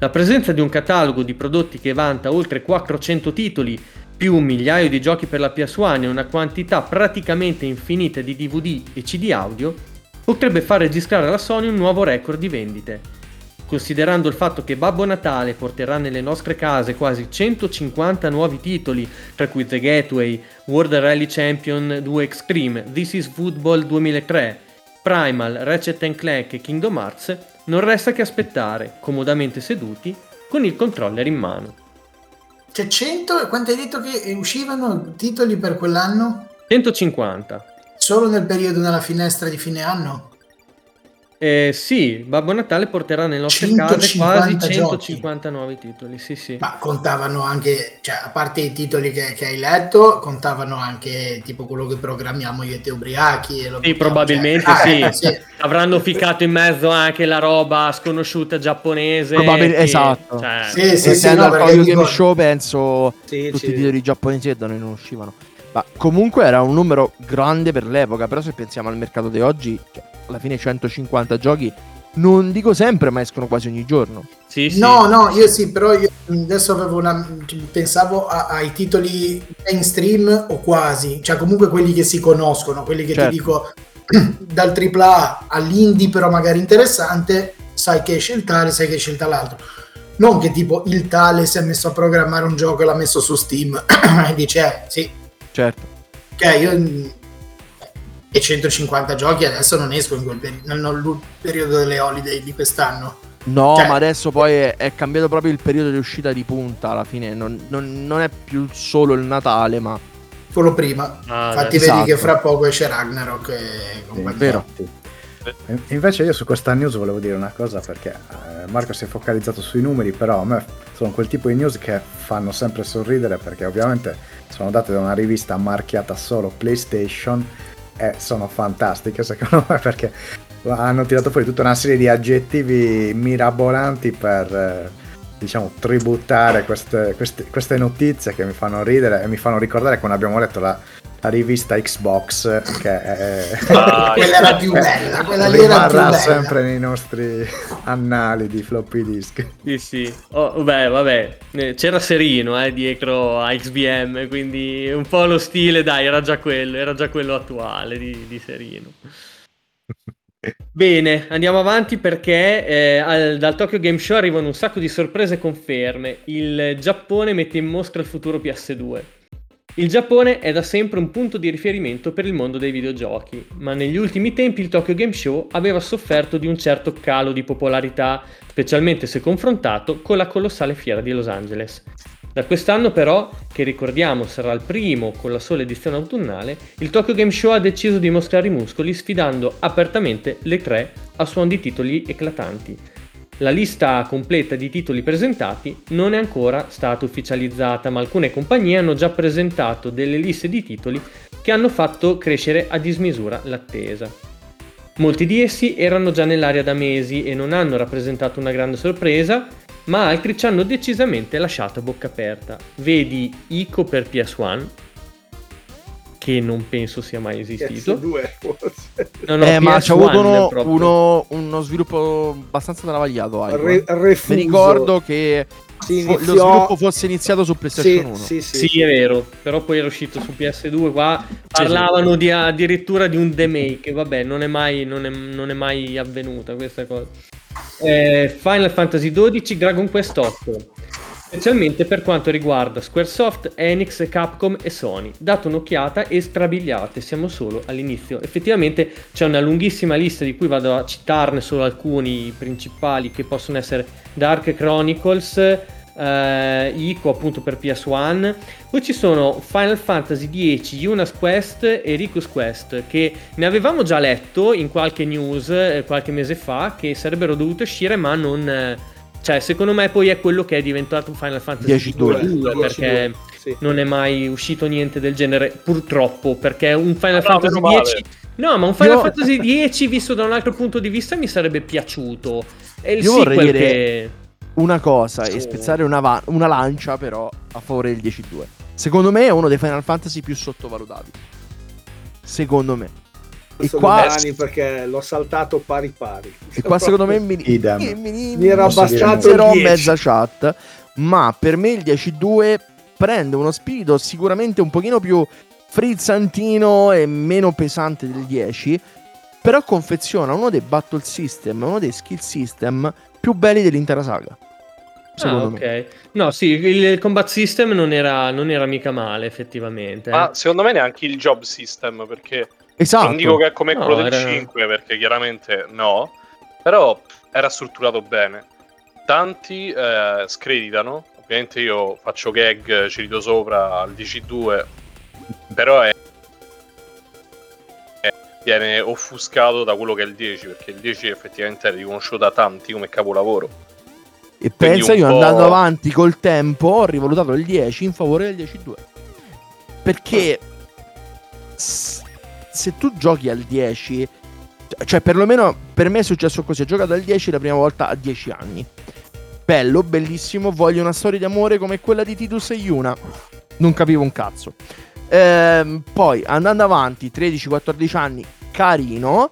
La presenza di un catalogo di prodotti che vanta oltre 400 titoli, più un migliaio di giochi per la PS1 e una quantità praticamente infinita di DVD e CD audio, potrebbe far registrare alla Sony un nuovo record di vendite. Considerando il fatto che Babbo Natale porterà nelle nostre case quasi 150 nuovi titoli, tra cui The Gateway, World Rally Champion 2 Extreme, This is Football 2003, Primal, Ratchet Clank e Kingdom Hearts, non resta che aspettare, comodamente seduti, con il controller in mano. C'è 100 e quanto hai detto che uscivano titoli per quell'anno? 150. Solo nel periodo della finestra di fine anno? Eh, sì, Babbo Natale porterà nelle nostre 150 case quasi giochi. 150 nuovi titoli, sì sì. Ma contavano anche, cioè a parte i titoli che, che hai letto, contavano anche tipo quello che programmiamo io e te ubriachi. E lo Sì, mettiamo, probabilmente cioè- sì. Ah, sì. Avranno ficcato in mezzo anche la roba sconosciuta giapponese. Probabil- che- esatto. cioè, Sì, sì, Essendo no, al dico- Game Show, penso Sì, tutti sì. i titoli giapponesi che da noi non uscivano. Ma comunque era un numero grande per l'epoca. Però se pensiamo al mercato di oggi, cioè, alla fine 150 giochi non dico sempre, ma escono quasi ogni giorno. Sì, sì. No, no, io sì, però io adesso avevo una. pensavo a- ai titoli mainstream o quasi, cioè comunque quelli che si conoscono, quelli che Certo. ti dico dal AAA all'indie, però magari interessante, sai che esce il tale, sai che esce il l'altro. Non che tipo il tale si è messo a programmare un gioco e l'ha messo su Steam e dice, eh, sì, Certo. ok, io. E 150 giochi adesso non escono in quel peri- nel periodo delle holiday di quest'anno. No, Cioè- ma adesso poi è, è cambiato proprio il periodo di uscita di punta. Alla fine non, non- non è più solo il Natale, ma quello prima. Ah, Infatti, esatto. vedi che fra poco esce Ragnarok. E Sì, vero. Invece io su questa news volevo dire una cosa perché eh, Marco si è focalizzato sui numeri, però a me sono quel tipo di news che fanno sempre sorridere perché ovviamente sono date da una rivista marchiata solo PlayStation e sono fantastiche secondo me perché hanno tirato fuori tutta una serie di aggettivi mirabolanti per eh, diciamo tributare queste, queste- queste notizie che mi fanno ridere e mi fanno ricordare quando abbiamo letto la, la rivista Xbox che è, Ah, Quella era più bella, quella lì era più rimarrà bella. sempre nei nostri annali di floppy disk. Sì, sì. Oh, beh, vabbè, eh, c'era Serino eh, dietro a XBM, quindi un po' lo stile, dai, era già quello, era già quello attuale di, di Serino. Bene, andiamo avanti perché eh, al- dal Tokyo Game Show arrivano un sacco di sorprese e conferme. Il Giappone mette in mostra il futuro PS2. Il Giappone è da sempre un punto di riferimento per il mondo dei videogiochi, ma negli ultimi tempi il Tokyo Game Show aveva sofferto di un certo calo di popolarità, specialmente se confrontato con la colossale fiera di Los Angeles. Da quest'anno però, che ricordiamo sarà il primo con la sola edizione autunnale, il Tokyo Game Show ha deciso di mostrare i muscoli sfidando apertamente le tre a suon di titoli eclatanti. La lista completa di titoli presentati non è ancora stata ufficializzata, ma alcune compagnie hanno già presentato delle liste di titoli che hanno fatto crescere a dismisura l'attesa. Molti di essi erano già nell'aria da mesi e non hanno rappresentato una grande sorpresa, ma altri ci hanno decisamente lasciato a bocca aperta. Vedi Ico per PS1, che non penso sia mai esistito. PS2 forse. No, no, eh, ma PS1 c'è avuto uno, uno- uno sviluppo abbastanza travagliato. Re- eh. Mi ricordo che fu- lo iniziò- sviluppo fosse iniziato su PlayStation Sì, 1. sì, sì. Sì, è vero, però poi era uscito su PS2 qua, parlavano di, addirittura di un remake, vabbè, non è mai, non è, non è mai avvenuta questa cosa. Eh, Final Fantasy XII, Dragon Quest 8, specialmente per quanto riguarda Squaresoft, Enix, Capcom e Sony. Date un'occhiata e strabiliate, siamo solo all'inizio. Effettivamente c'è una lunghissima lista di cui vado a citarne solo alcuni principali che possono essere Dark Chronicles, eh, Ico appunto per PS1. Poi ci sono Final Fantasy X, Yuna's Quest e Riku's Quest che ne avevamo già letto in qualche news eh, qualche mese fa che sarebbero dovute uscire ma non... eh, cioè secondo me poi è quello che è diventato Final Fantasy 10-2. 2 perché Sì. non è mai uscito niente del genere purtroppo perché un Final No, Fantasy meno male. X No, ma un Final Io- Fantasy X visto da un altro punto di vista mi sarebbe piaciuto. È il Io vorrei sequel dire- che... Una cosa Sì. e spezzare una, va- una lancia però a favore del 10-2. Secondo me è uno dei Final Fantasy più sottovalutati. Secondo me. E Sono qua, perché l'ho saltato pari pari. e qua secondo me mi, mi, mi, Mi era il 10. mezza chat. Ma per me il 10-2 prende uno spirito sicuramente un pochino più frizzantino e meno pesante del 10. Però confeziona uno dei battle system, uno dei skill system più belli dell'intera saga. Ah, me. ok. No, sì, il combat system non era, non era mica male, effettivamente. eh. Ma secondo me neanche il job system, perché Esatto. non dico che è come No, quello del era- 5, perché chiaramente no, però era strutturato bene. Tanti eh, screditano, ovviamente io faccio gag, ci rido sopra al DC2, però è, è- viene offuscato da quello che è il 10, perché il 10 effettivamente è riconosciuto da tanti come capolavoro. E Quindi pensa io po'- andando avanti col tempo ho rivalutato il 10 in favore del 10-2. Perché s- se tu giochi al 10, cioè perlomeno per me è successo così, ho giocato al 10 la prima volta a 10 anni. Bello, bellissimo, voglio una storia di amore come quella di Titus e Yuna. Non capivo un cazzo. Ehm, poi andando avanti, 13-14 anni, carino.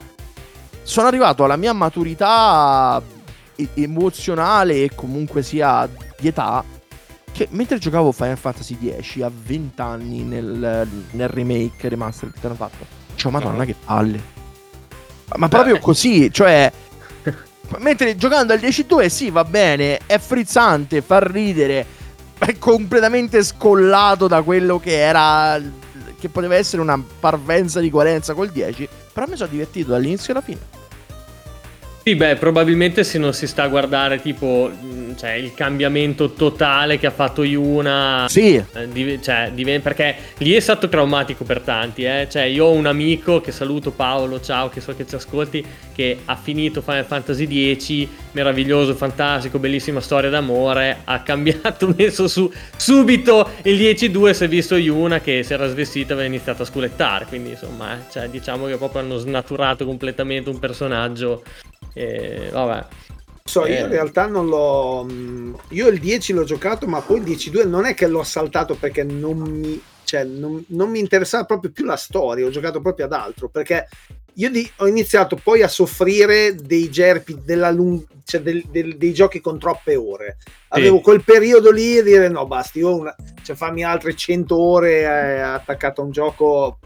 sono arrivato alla mia maturità emozionale e comunque sia di età che mentre giocavo Final Fantasy X a 20 anni nel, nel remake remastered che hanno fatto, cioè madonna che palle. Ma- Ma proprio così, cioè mentre giocando al 10-2 sì va bene, è frizzante, fa ridere, è completamente scollato da quello che era che poteva essere una parvenza di coerenza col 10, però mi sono divertito dall'inizio alla fine. Sì, beh, probabilmente se non si sta a guardare tipo mh, cioè, il cambiamento totale che ha fatto Yuna. Sì, eh, div- cioè, diven- perché lì è stato traumatico per tanti. Eh? Cioè, io ho un amico che saluto Paolo, ciao, che so che ci ascolti, che ha finito Final Fantasy X, meraviglioso, fantastico, bellissima storia d'amore. Ha cambiato, messo su subito il 10-2. Si è visto Yuna che si era svestita e aveva iniziato a sculettare. Quindi, insomma, eh, cioè, diciamo che proprio hanno snaturato completamente un personaggio. E vabbè. So, io Eh. in realtà non l'ho. mh, Io il 10 l'ho giocato, ma poi il 10-2 non è che l'ho saltato perché non mi. Cioè, non, non mi interessava proprio più la storia, ho giocato proprio ad altro. Perché io di- ho iniziato poi a soffrire dei gerpi, della lung- cioè del- del- dei giochi con troppe ore. Avevo Sì. quel periodo lì e dire no, basti, io una, cioè, fammi altre 100 ore eh, attaccato a un gioco.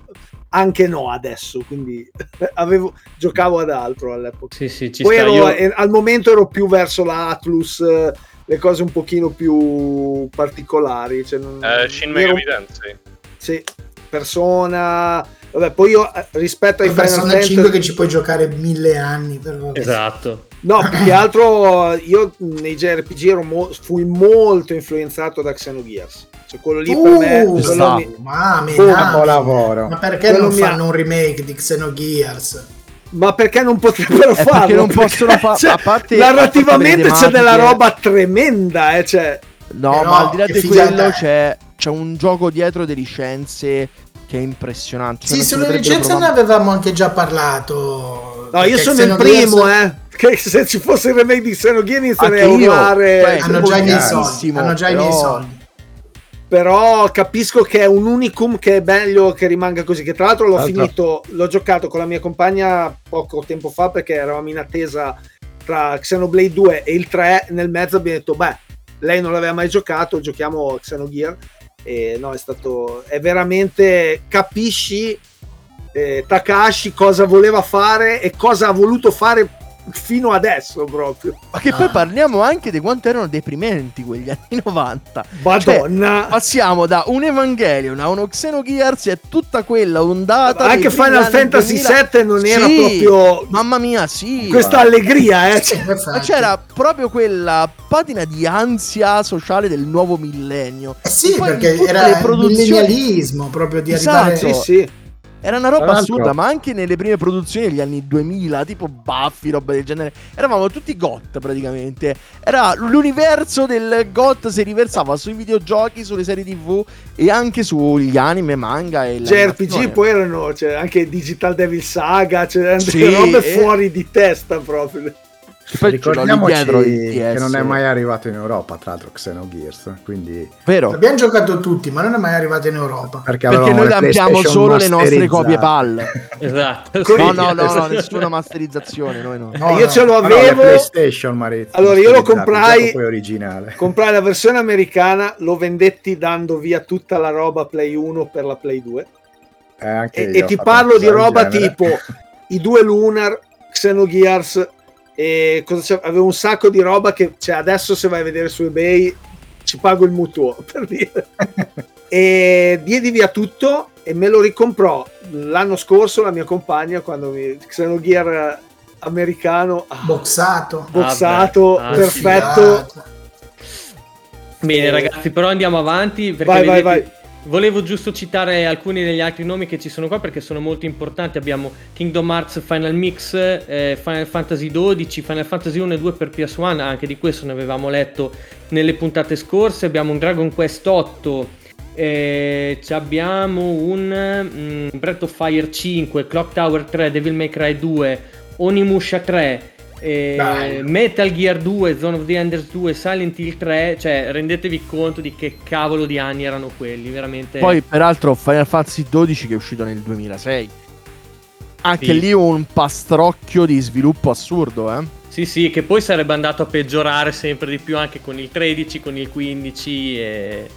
Anche no adesso, quindi avevo, giocavo ad altro all'epoca. Sì, sì, ci Poi sta. ero- Io- al momento ero più verso la Atlus, eh, le cose un pochino più particolari. Cioè non- Eh, Shin ero- Megami Tensei. Sì, persona. Vabbè, poi io eh, rispetto ai Final Persona Fantasy 5 che ci puoi giocare mille anni. Per Esatto. No, più che altro io nei JRPG ero mo- fui molto influenzato da Xenogears. Cioè quello lì per me Uh, quello sta. mi- Mamma mia. capolavoro. Ma perché Quello non ha- fanno un remake di Xenogears? Ma perché non potrebbero È farlo? perché non possono fa- Cioè, a parte- narrativamente c'è della roba tremenda, eh, cioè no, Però, ma al di là di quello c'è, c'è un gioco dietro di licenze che è impressionante. Cioè, Sì, sulle licenze ne provare- avevamo anche già parlato. No, io sono il primo, eh. Che se ci fosse il remake di Xenogears inizierei a urlare. cioè, Hanno già i miei soldi. Pochissimo, Hanno già i miei soldi. Però capisco che è un unicum che è meglio che rimanga così. Che tra l'altro l'ho Tra l'altro- finito, l'ho giocato con la mia compagna poco tempo fa perché eravamo in attesa tra Xenoblade 2 e il 3. Nel mezzo abbiamo detto, beh, lei non l'aveva mai giocato, giochiamo Xenogear. E no, è stato. È veramente. Capisci eh, Takashi cosa voleva fare e cosa ha voluto fare fino adesso proprio. Ma che Ah. poi parliamo anche di quanto erano deprimenti quegli anni 90. Madonna. Passiamo da un Evangelion a uno Xenogears e tutta quella ondata. dei Anche Final Fantasy 2000. VII non era Sì, proprio Mamma mia, sì. questa allegria, eh. Sì, Ma c'era proprio quella patina di ansia sociale del nuovo millennio. Eh sì, perché era il produzioni- millennialismo proprio di Esatto. arrivare... Sì, sì. Era una roba assurda, ma anche nelle prime produzioni degli anni 2000, tipo Buffy, roba del genere. Eravamo tutti GOT praticamente. Era l'universo del GOT si riversava sui videogiochi, sulle serie TV e anche sugli anime, manga e JRPG l'animazione. poi erano cioè, anche Digital Devil Saga, c'erano Sì, delle robe e- fuori di testa proprio. Che poi Ricordiamoci dietro che non è mai arrivato in Europa, tra l'altro Xenogears, quindi Vero? L'abbiamo giocato tutti, ma non è mai arrivato in Europa. perché, Perché avevamo noi abbiamo solo le nostre copie masterizzate. PAL. Esatto. No, no, no, no, nessuna masterizzazione, noi no. No, io no. ce lo Ma no, avevo, PlayStation Marizia, Allora, io lo comprai- poi originale. comprai la versione americana, lo vendetti dando via tutta la roba Play 1 per la Play 2. Eh, anche E, io e ti parlo di roba genere. tipo i due Lunar, Xenogears e cosa c'è? avevo un sacco di roba che cioè, adesso se vai a vedere su eBay ci pago il mutuo per dire. e diedi via tutto e me lo ricomprò l'anno scorso la mia compagna quando mi Xenogear americano ah, Boxato. boxato Ah, perfetto Figata. Bene, ragazzi, però andiamo avanti. Perché vai vai vedete- vai Volevo giusto citare alcuni degli altri nomi che ci sono qua perché sono molto importanti. Abbiamo Kingdom Hearts Final Mix, eh, Final Fantasy XII, Final Fantasy 1 e 2 per PS1, anche di questo ne avevamo letto nelle puntate scorse. Abbiamo un Dragon Quest 8, eh, abbiamo un mm, Breath of Fire 5, Clock Tower 3, Devil May Cry 2, Onimusha 3. Eh. Metal Gear 2, Zone of the Enders 2, Silent Hill 3, cioè rendetevi conto di che cavolo di anni erano quelli, veramente. Poi, peraltro, Final Fantasy XII che è uscito nel 2006. Anche Sì. lì un pastrocchio di sviluppo assurdo, eh. Sì, sì, che poi sarebbe andato a peggiorare sempre di più anche con il 13, con il 15 e,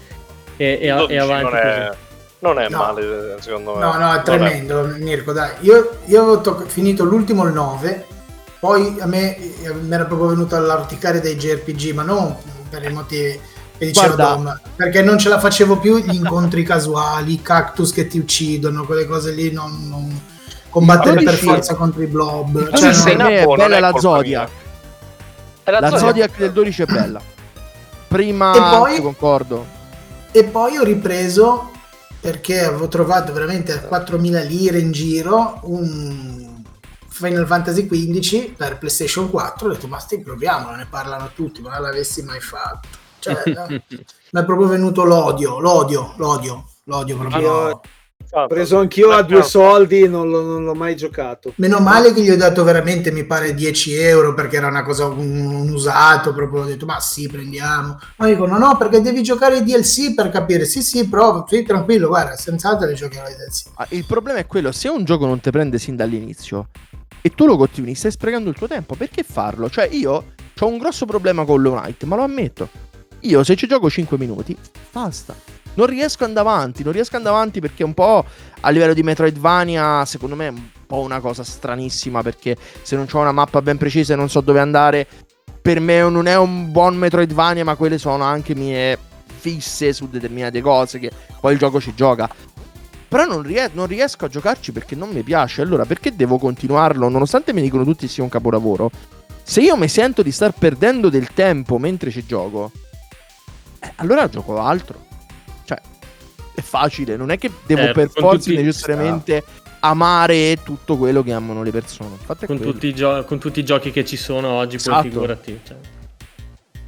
e, e, 12 e avanti non è, così. non è No. male, secondo me. No, no, è tremendo, Mirko, dai. Io, io avevo tocc- finito l'ultimo il 9, poi a me eh, mi era proprio venuto all'orticare dei JRPG, ma non per i motivi che diceva Dom, perché non ce la facevo più gli incontri casuali, i cactus che ti uccidono, quelle cose lì, non, non- combattere Il per 12 forza contro i blob. Cioè, 12 non- è non bella è la Zodiac. la, La Zodiac. Zodiac del 12 è bella. Prima E poi- concordo. E poi ho ripreso perché avevo trovato veramente a 4.000 lire in giro un Final Fantasy XV per PlayStation 4. Ho detto, ma sti proviamolo, ne parlano tutti, ma non l'avessi mai fatto. Cioè, no, mi è proprio venuto l'odio, l'odio, l'odio, l'odio proprio. Io- Ah, Ho preso anch'io a due soldi, non, l'ho- non l'ho mai giocato. Meno male che gli ho dato veramente, mi pare, 10 euro perché era una cosa, un, un usato. Proprio ho detto, ma sì, prendiamo. Ma dicono, no, perché devi giocare i DLC per capire. Sì, sì, prova, sì, tranquillo, guarda, senz'altro le giocherò i DLC. Ah, Il problema è quello, se un gioco non ti prende sin dall'inizio e tu lo continui, stai sprecando il tuo tempo, perché farlo? Cioè io ho un grosso problema con Hollow Knight, ma lo ammetto. Io se ci gioco 5 minuti, basta. Non riesco ad andare avanti, non riesco ad andare avanti perché un po' a livello di Metroidvania, secondo me è un po' una cosa stranissima perché se non ho una mappa ben precisa e non so dove andare, per me non è un buon Metroidvania, ma quelle sono anche mie fisse su determinate cose che poi il gioco ci gioca. Però non, ries- non riesco a giocarci perché non mi piace. Allora, perché devo continuarlo? Nonostante mi dicono tutti sia un capolavoro. Se io mi sento di star perdendo del tempo mentre ci gioco, eh, allora gioco altro. Cioè, è facile. Non è che devo Certo, per forza necessariamente amare tutto quello che amano le persone. Con, tutti i gio- con tutti i giochi che ci sono oggi, poi Esatto. figurati. cioè.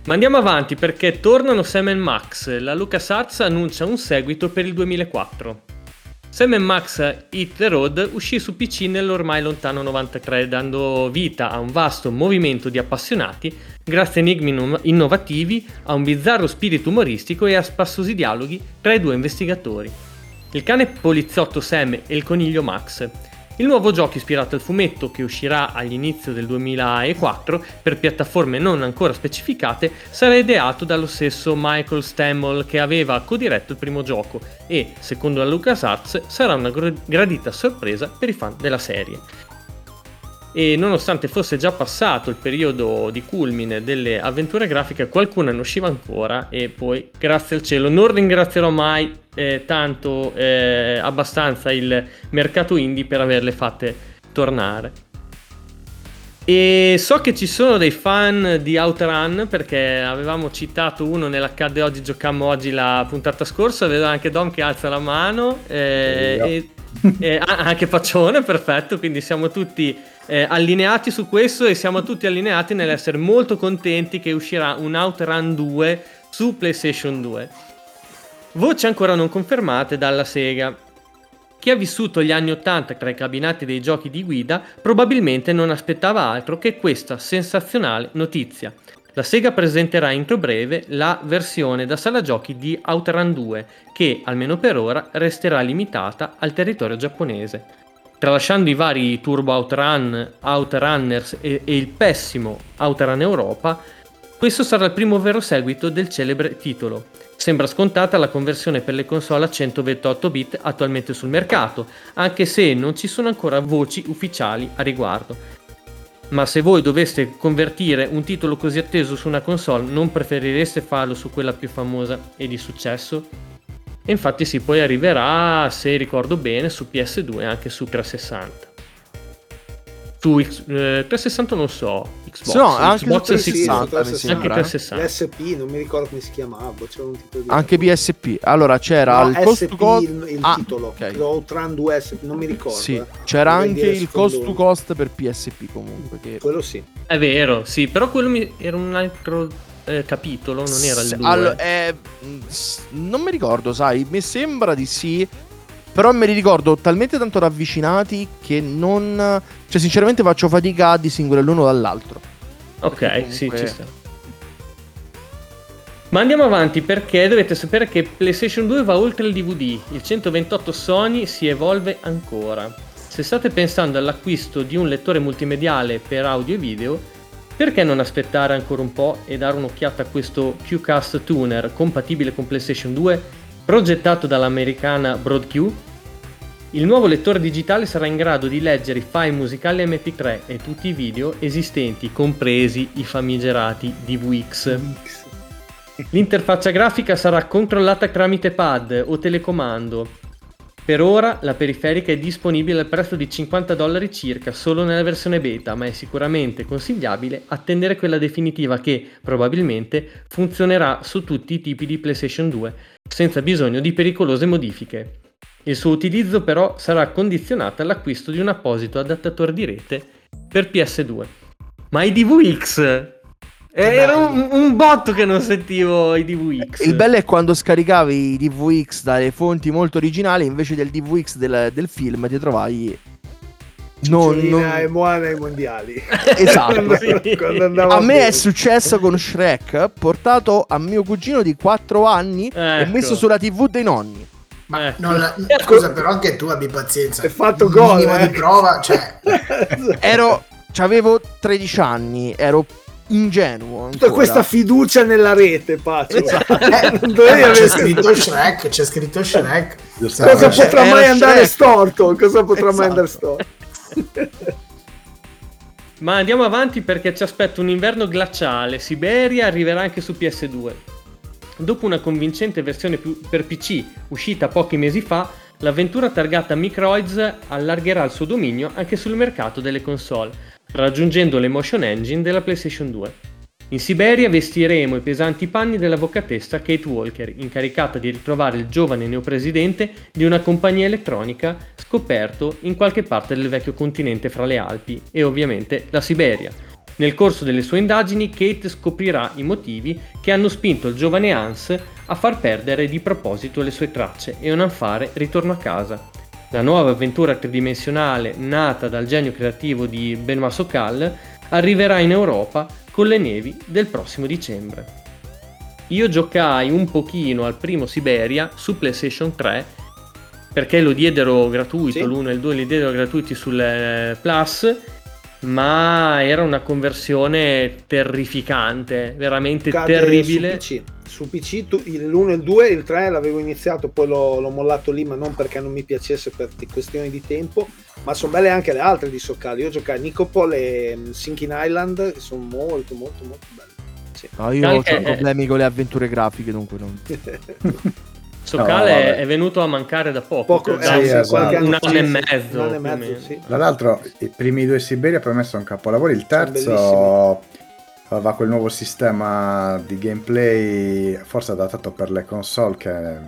Ma andiamo avanti perché tornano Sam Max. La LucasArts annuncia un seguito per il 2004. Sam Max Hit the Road uscì su PC nell'ormai lontano 93, dando vita a un vasto movimento di appassionati grazie a enigmi inno- innovativi, a un bizzarro spirito umoristico e a spassosi dialoghi tra i due investigatori. Il cane poliziotto Sam e il coniglio Max. Il nuovo gioco ispirato al fumetto che uscirà all'inizio del 2004 per piattaforme non ancora specificate sarà ideato dallo stesso Michael Stammel che aveva codiretto il primo gioco e, secondo la LucasArts, sarà una gr- gradita sorpresa per i fan della serie. E nonostante fosse già passato il periodo di culmine delle avventure grafiche, qualcuna ne usciva ancora e poi, grazie al cielo, non ringrazierò mai eh, tanto eh, abbastanza il mercato indie per averle fatte tornare. E so che ci sono dei fan di Outrun perché avevamo citato uno nell'accadde oggi, giocammo oggi la puntata scorsa, vedo anche Dom che alza la mano eh, e, e- anche Faccione, perfetto, quindi siamo tutti eh, allineati su questo e siamo tutti allineati nell'essere molto contenti che uscirà un Outrun 2 su PlayStation 2. Voci ancora non confermate dalla Sega. Chi ha vissuto gli anni 80 tra i cabinati dei giochi di guida probabilmente non aspettava altro che questa sensazionale notizia. La Sega presenterà entro breve la versione da sala giochi di Outrun 2, che almeno per ora resterà limitata al territorio giapponese. Tralasciando i vari Turbo Outrun, Outrunners e, e il pessimo Outrun Europa, questo sarà il primo vero seguito del celebre titolo. Sembra scontata la conversione per le console a 128 bit attualmente sul mercato, anche se non ci sono ancora voci ufficiali a riguardo. Ma se voi doveste convertire un titolo così atteso su una console, non preferireste farlo su quella più famosa e di successo? E infatti sì, poi arriverà, se ricordo bene, su PS2 e anche su 360. Su X- eh, 360 non so, Xbox, No, anche su Xbox e 360 60, mi anche sembra, eh. 360. L'SP, non mi ricordo come si chiamava, c'era un tipo di... Anche PSP. Allora c'era No, il cost SP, to cost. il, il Ah, titolo, ok. Outrun 2 SP, non mi ricordo. Sì, eh. c'era anche il cost to cost per PSP comunque. Che... Quello sì. È vero, sì, però quello mi- era un altro eh, capitolo, non era il S- 2. allo- eh, non mi ricordo, sai, mi sembra di sì. Però me li ricordo talmente tanto ravvicinati che non. Cioè, sinceramente faccio fatica a distinguere l'uno dall'altro. ok, perché sì, comunque- ci sta. Ma andiamo avanti perché dovete sapere che PlayStation 2 va oltre il DVD. Il 128 Sony si evolve ancora. se state pensando all'acquisto di un lettore multimediale per audio e video, perché non aspettare ancora un po' e dare un'occhiata a questo QCast Tuner compatibile con PlayStation 2 progettato dall'americana BroadQ? Il nuovo lettore digitale sarà in grado di leggere i file musicali MP3 e tutti i video esistenti, compresi i famigerati DVX. L'interfaccia grafica sarà controllata tramite pad o telecomando. Per ora la periferica è disponibile al prezzo di 50 dollari circa solo nella versione beta, ma è sicuramente consigliabile attendere quella definitiva che probabilmente funzionerà su tutti i tipi di PlayStation 2 senza bisogno di pericolose modifiche. Il suo utilizzo però sarà condizionato all'acquisto di un apposito adattatore di rete per PS2. Ma i DVX era un, un botto che non sentivo i DVX. Il bello è quando scaricavi i DVX dalle fonti molto originali, invece del DVX del, del film ti trovavi. Non, non... e Moana ai mondiali. Esatto. Sì. A me bene. è successo con Shrek, portato a mio cugino di 4 anni e Ecco. messo sulla TV dei nonni. Ma Ecco. non la- scusa, però anche tu abbi pazienza. Hai fatto gol, eh. di prova, cioè, Ero. avevo 13 anni, ero ingenuo. Tutta ancora. questa fiducia nella rete, Pace. Esatto. eh, Non dovevi ma avere c'è scritto Shrek, c'è scritto Shrek. Cosa potrà mai andare Shrek. storto? Cosa potrà mai Esatto. andare storto? Ma andiamo avanti perché ci aspetta un inverno glaciale. Siberia arriverà anche su PS2. Dopo una convincente versione per PC uscita pochi mesi fa, l'avventura targata Microids allargherà il suo dominio anche sul mercato delle console, raggiungendo l'Emotion Engine della PlayStation 2. In Siberia vestiremo i pesanti panni dell'avvocatessa Kate Walker, incaricata di ritrovare il giovane neopresidente di una compagnia elettronica scoperto in qualche parte del vecchio continente fra le Alpi e ovviamente la Siberia. Nel corso delle sue indagini Kate scoprirà i motivi che hanno spinto il giovane Hans a far perdere di proposito le sue tracce e non fare ritorno a casa. La nuova avventura tridimensionale nata dal genio creativo di Benoît Sokal arriverà in Europa con le nevi del prossimo dicembre. Io giocai un pochino al primo Siberia su PlayStation 3 perché lo diedero gratuito, Sì. l'1 e il 2 li diedero gratuiti sul eh, Plus, ma era una conversione terrificante, veramente Cade terribile. Su PC, Su PC tu- il- l'1 e il 2 il 3 l'avevo iniziato, poi l'ho, l'ho mollato lì, ma non perché non mi piacesse per t- questioni di tempo, ma sono belle anche le altre di Soccali. Io giocai Nicopol e mm, Sinking Island, che sono molto molto molto belle. Sì. No, io Anche- ho problemi con le avventure grafiche, dunque non. Sokal No, è, venuto a mancare da poco, Poco, da eh, sì, esatto. anno un anno e mezzo. un anno e mezzo, sì. Tra l'altro, i primi due Siberia per me sono capolavori. Il terzo aveva quel nuovo sistema di gameplay, forse adattato per le console, che mm,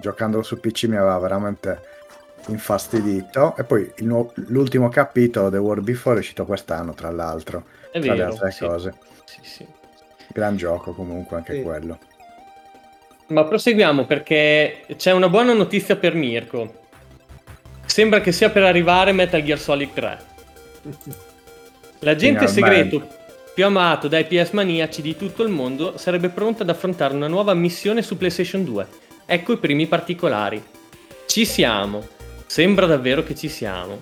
giocandolo su PC mi aveva veramente infastidito. E poi nuovo- l'ultimo capitolo, The World Before, è uscito quest'anno, tra l'altro, È tra le vero, altre sì. cose. Sì, sì. Gran gioco comunque anche quello. Ma proseguiamo perché c'è una buona notizia per Mirko. Sembra che sia per arrivare Metal Gear Solid 3. L'agente segreto più amato dai PS maniaci di tutto il mondo sarebbe pronto ad affrontare una nuova missione su PlayStation 2. Ecco i primi particolari. Ci siamo. Sembra davvero che ci siamo.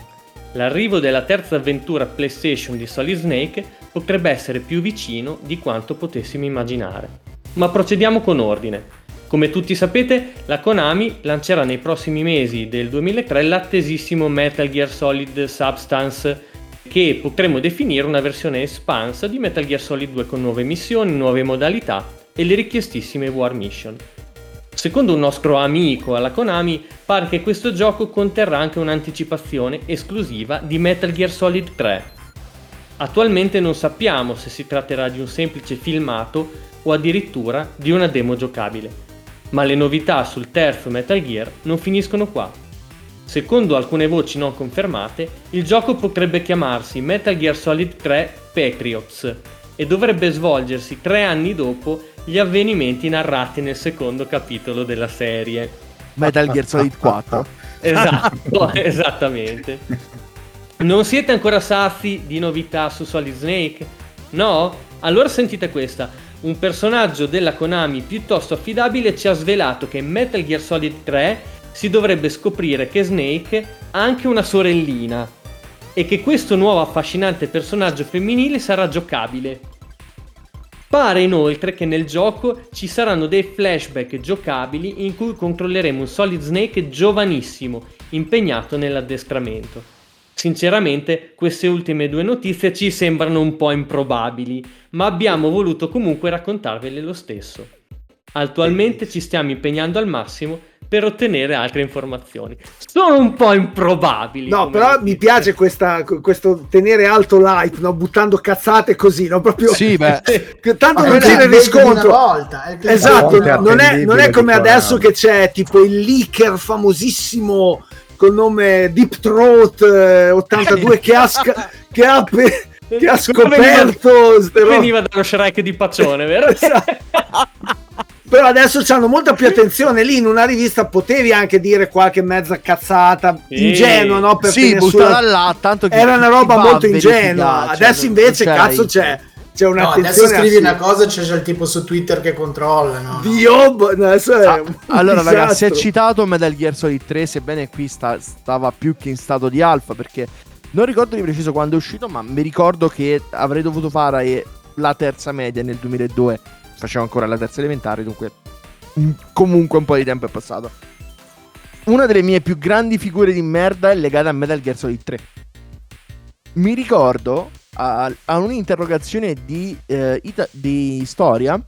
L'arrivo della terza avventura PlayStation di Solid Snake potrebbe essere più vicino di quanto potessimo immaginare. Ma procediamo con ordine. Come tutti sapete, la Konami lancerà nei prossimi mesi del 2003 l'attesissimo Metal Gear Solid Substance, che potremmo definire una versione espansa di Metal Gear Solid 2 con nuove missioni, nuove modalità e le richiestissime War Mission. Secondo un nostro amico alla Konami, pare che questo gioco conterrà anche un'anticipazione esclusiva di Metal Gear Solid 3. Attualmente non sappiamo se si tratterà di un semplice filmato o addirittura di una demo giocabile. Ma le novità sul terzo Metal Gear non finiscono qua. Secondo alcune voci non confermate, il gioco potrebbe chiamarsi Metal Gear Solid 3 Patriots e dovrebbe svolgersi tre anni dopo gli avvenimenti narrati nel secondo capitolo della serie. Metal Gear Solid 4. Esatto, esattamente. Non siete ancora sazi di novità su Solid Snake? No? Allora sentite questa. Un personaggio della Konami piuttosto affidabile ci ha svelato che Metal Gear Solid 3 si dovrebbe scoprire che Snake ha anche una sorellina e che questo nuovo affascinante personaggio femminile sarà giocabile. Pare inoltre che nel gioco ci saranno dei flashback giocabili in cui controlleremo un Solid Snake giovanissimo, impegnato nell'addestramento. Sinceramente, queste ultime due notizie ci sembrano un po' improbabili, ma abbiamo voluto comunque raccontarvele lo stesso. Attualmente ci stiamo impegnando al massimo per ottenere altre informazioni. Sono un po' improbabili. No, però mi piace questa, questo tenere alto l'hype, no? buttando cazzate così, no? Proprio Sì, beh. tanto Ma non c'è riscontro. una volta, clickbait Esatto, non è, non è come adesso che c'è tipo il leaker famosissimo col nome Deep Throat eh, 82 che ha, sca- che ha, pe- che ha veniva- scoperto robe. Veniva dallo Shrek di Paccione, vero? Esatto. Però adesso hanno molta più attenzione. Lì in una rivista potevi anche dire qualche mezza cazzata Sì. ingenua, no? Per sì, sulla- là, tanto che Era una roba molto ingenua. cioè, Adesso non- invece, cazzo, c'è, c'è No, adesso scrivi assurda. una cosa c'è già il tipo su Twitter che controlla, no? Dio, no, adesso è Ah, allora, ragazzi, si è disastro. citato Metal Gear Solid 3, sebbene qui sta- stava più che in stato di alfa, perché non ricordo di preciso quando è uscito, ma mi ricordo che avrei dovuto fare la terza media nel 2002. Facevo ancora la terza elementare, dunque mm, comunque un po' di tempo è passato. Una delle mie più grandi figure di merda è legata a Metal Gear Solid 3. Mi ricordo a, a un'interrogazione di, eh, ita- di storia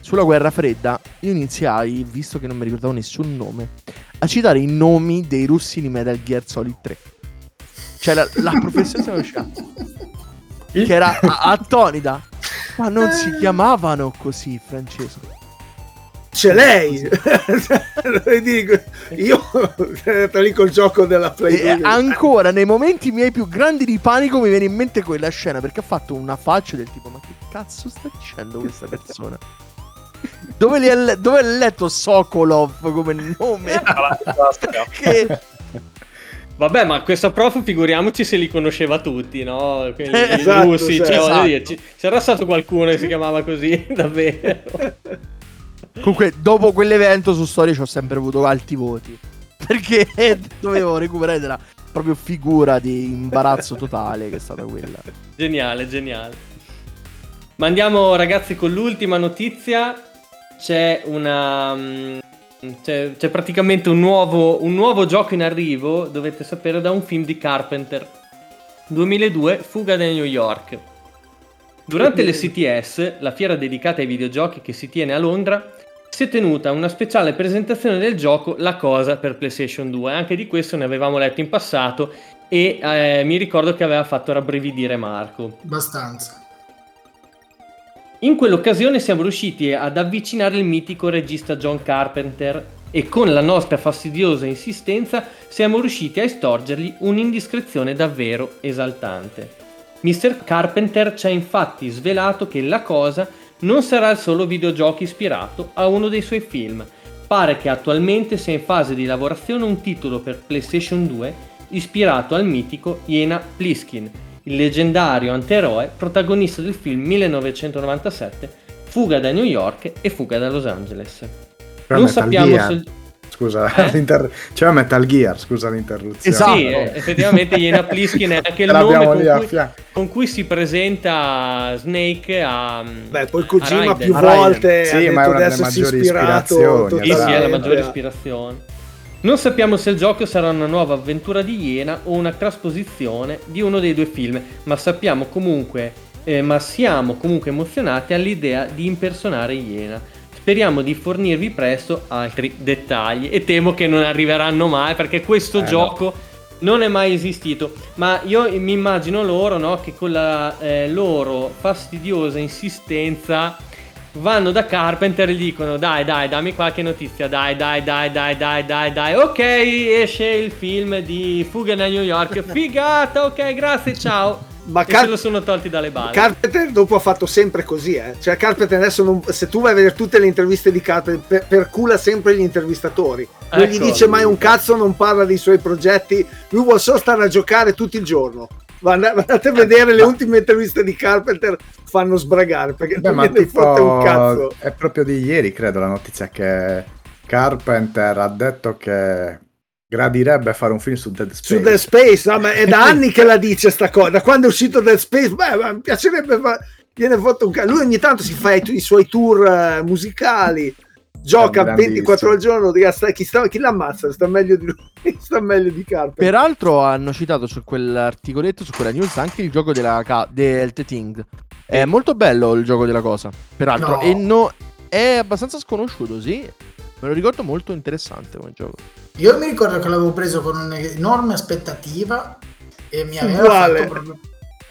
sulla guerra fredda, io iniziai, visto che non mi ricordavo nessun nome, a citare i nomi dei russi di Metal Gear Solid 3. Cioè la, la professoressa usciva che era a- attonita. Ma non si chiamavano così, Francesco. C'è lei. Dico, Io ero lì col gioco della Play. E ancora nei momenti miei più grandi di panico mi viene in mente quella scena perché ha fatto una faccia del tipo ma che cazzo sta dicendo questa persona? Dove, li ha, le- dove ha letto Sokolov come nome? Che Vabbè, ma questo prof figuriamoci se li conosceva tutti, no? Quelli Esatto, russi, cioè, voglio esatto. dire, c'era stato qualcuno che si chiamava così, davvero. Comunque, dopo quell'evento su storia ci ho sempre avuto alti voti. Perché dovevo recuperare della proprio figura di imbarazzo totale che è stata quella. Geniale, geniale. Ma andiamo ragazzi con l'ultima notizia. C'è una... C'è, c'è praticamente un nuovo, un nuovo gioco in arrivo, dovete sapere, da un film di Carpenter. 2002, Fuga da New York. Durante le CTS, la fiera dedicata ai videogiochi che si tiene a Londra, si è tenuta una speciale presentazione del gioco La Cosa per PlayStation 2. Anche di questo ne avevamo letto in passato e eh, mi ricordo che aveva fatto rabbrividire Marco. Abbastanza. In quell'occasione siamo riusciti ad avvicinare il mitico regista John Carpenter e con la nostra fastidiosa insistenza siamo riusciti a estorgergli un'indiscrezione davvero esaltante. Mr. Carpenter ci ha infatti svelato che la cosa non sarà il solo videogioco ispirato a uno dei suoi film. Pare che attualmente sia in fase di lavorazione un titolo per PlayStation 2 ispirato al mitico Iena Pliskin, il leggendario antieroe protagonista del film 1997 Fuga da New York e Fuga da Los Angeles. Però non sappiamo Gear. se... Scusa, Eh? l'inter- c'era Metal Gear, scusa l'interruzione. Esatto. Sì, eh, effettivamente Iena Pliskin è anche il nome con lì a cui, fianco. con cui si presenta Snake a... Beh, poi Kojima più volte Sì, ha detto ma è una delle adesso si è maggiori ispirato ispirazioni, Sì, sì, è la maggiore ispirazione. Non sappiamo se il gioco sarà una nuova avventura di Iena o una trasposizione di uno dei due film, ma sappiamo comunque, eh, ma siamo comunque emozionati all'idea di impersonare Iena. Speriamo di fornirvi presto altri dettagli e temo che non arriveranno mai perché questo Eh, no. gioco non è mai esistito. Ma io mi immagino loro, no, che con la eh, loro fastidiosa insistenza vanno da Carpenter e gli dicono dai dai dammi qualche notizia dai dai dai dai dai dai dai ok esce il film di Fuga da New York figata ok grazie ciao Ma Car- se lo sono tolti dalle balle Carpenter dopo ha fatto sempre così, eh. Cioè Carpenter adesso non- se tu vai a vedere tutte le interviste di Carpenter, per, percula sempre gli intervistatori. Non gli Ecco. dice mai un cazzo, non parla dei suoi progetti, lui vuole solo stare a giocare tutto il giorno. Andate a vedere le ultime interviste di Carpenter, fanno sbragare perché Beh, non gliene fotte un cazzo. è proprio di ieri, credo, la notizia che, Carpenter ha detto che gradirebbe fare un film su Dead Space. Su Dead Space, no, ma è da anni che la dice sta cosa. Da quando è uscito Dead Space, beh, ma mi piacerebbe fa- viene fatto un lui ogni tanto si fa i, i suoi tour eh, musicali gioca grandissimo. 24 al giorno sta- chi, sta, chi l'ammazza sta meglio di lui sta meglio di Carpenter Peraltro hanno citato su quell'articoletto, su quella news, anche il gioco della ca- del The Thing. È molto bello il gioco della cosa, peraltro. No. E no, è abbastanza sconosciuto, sì. Me lo ricordo molto interessante come gioco. Io mi ricordo che l'avevo preso con un'enorme aspettativa e mi aveva Uguale. fatto proprio...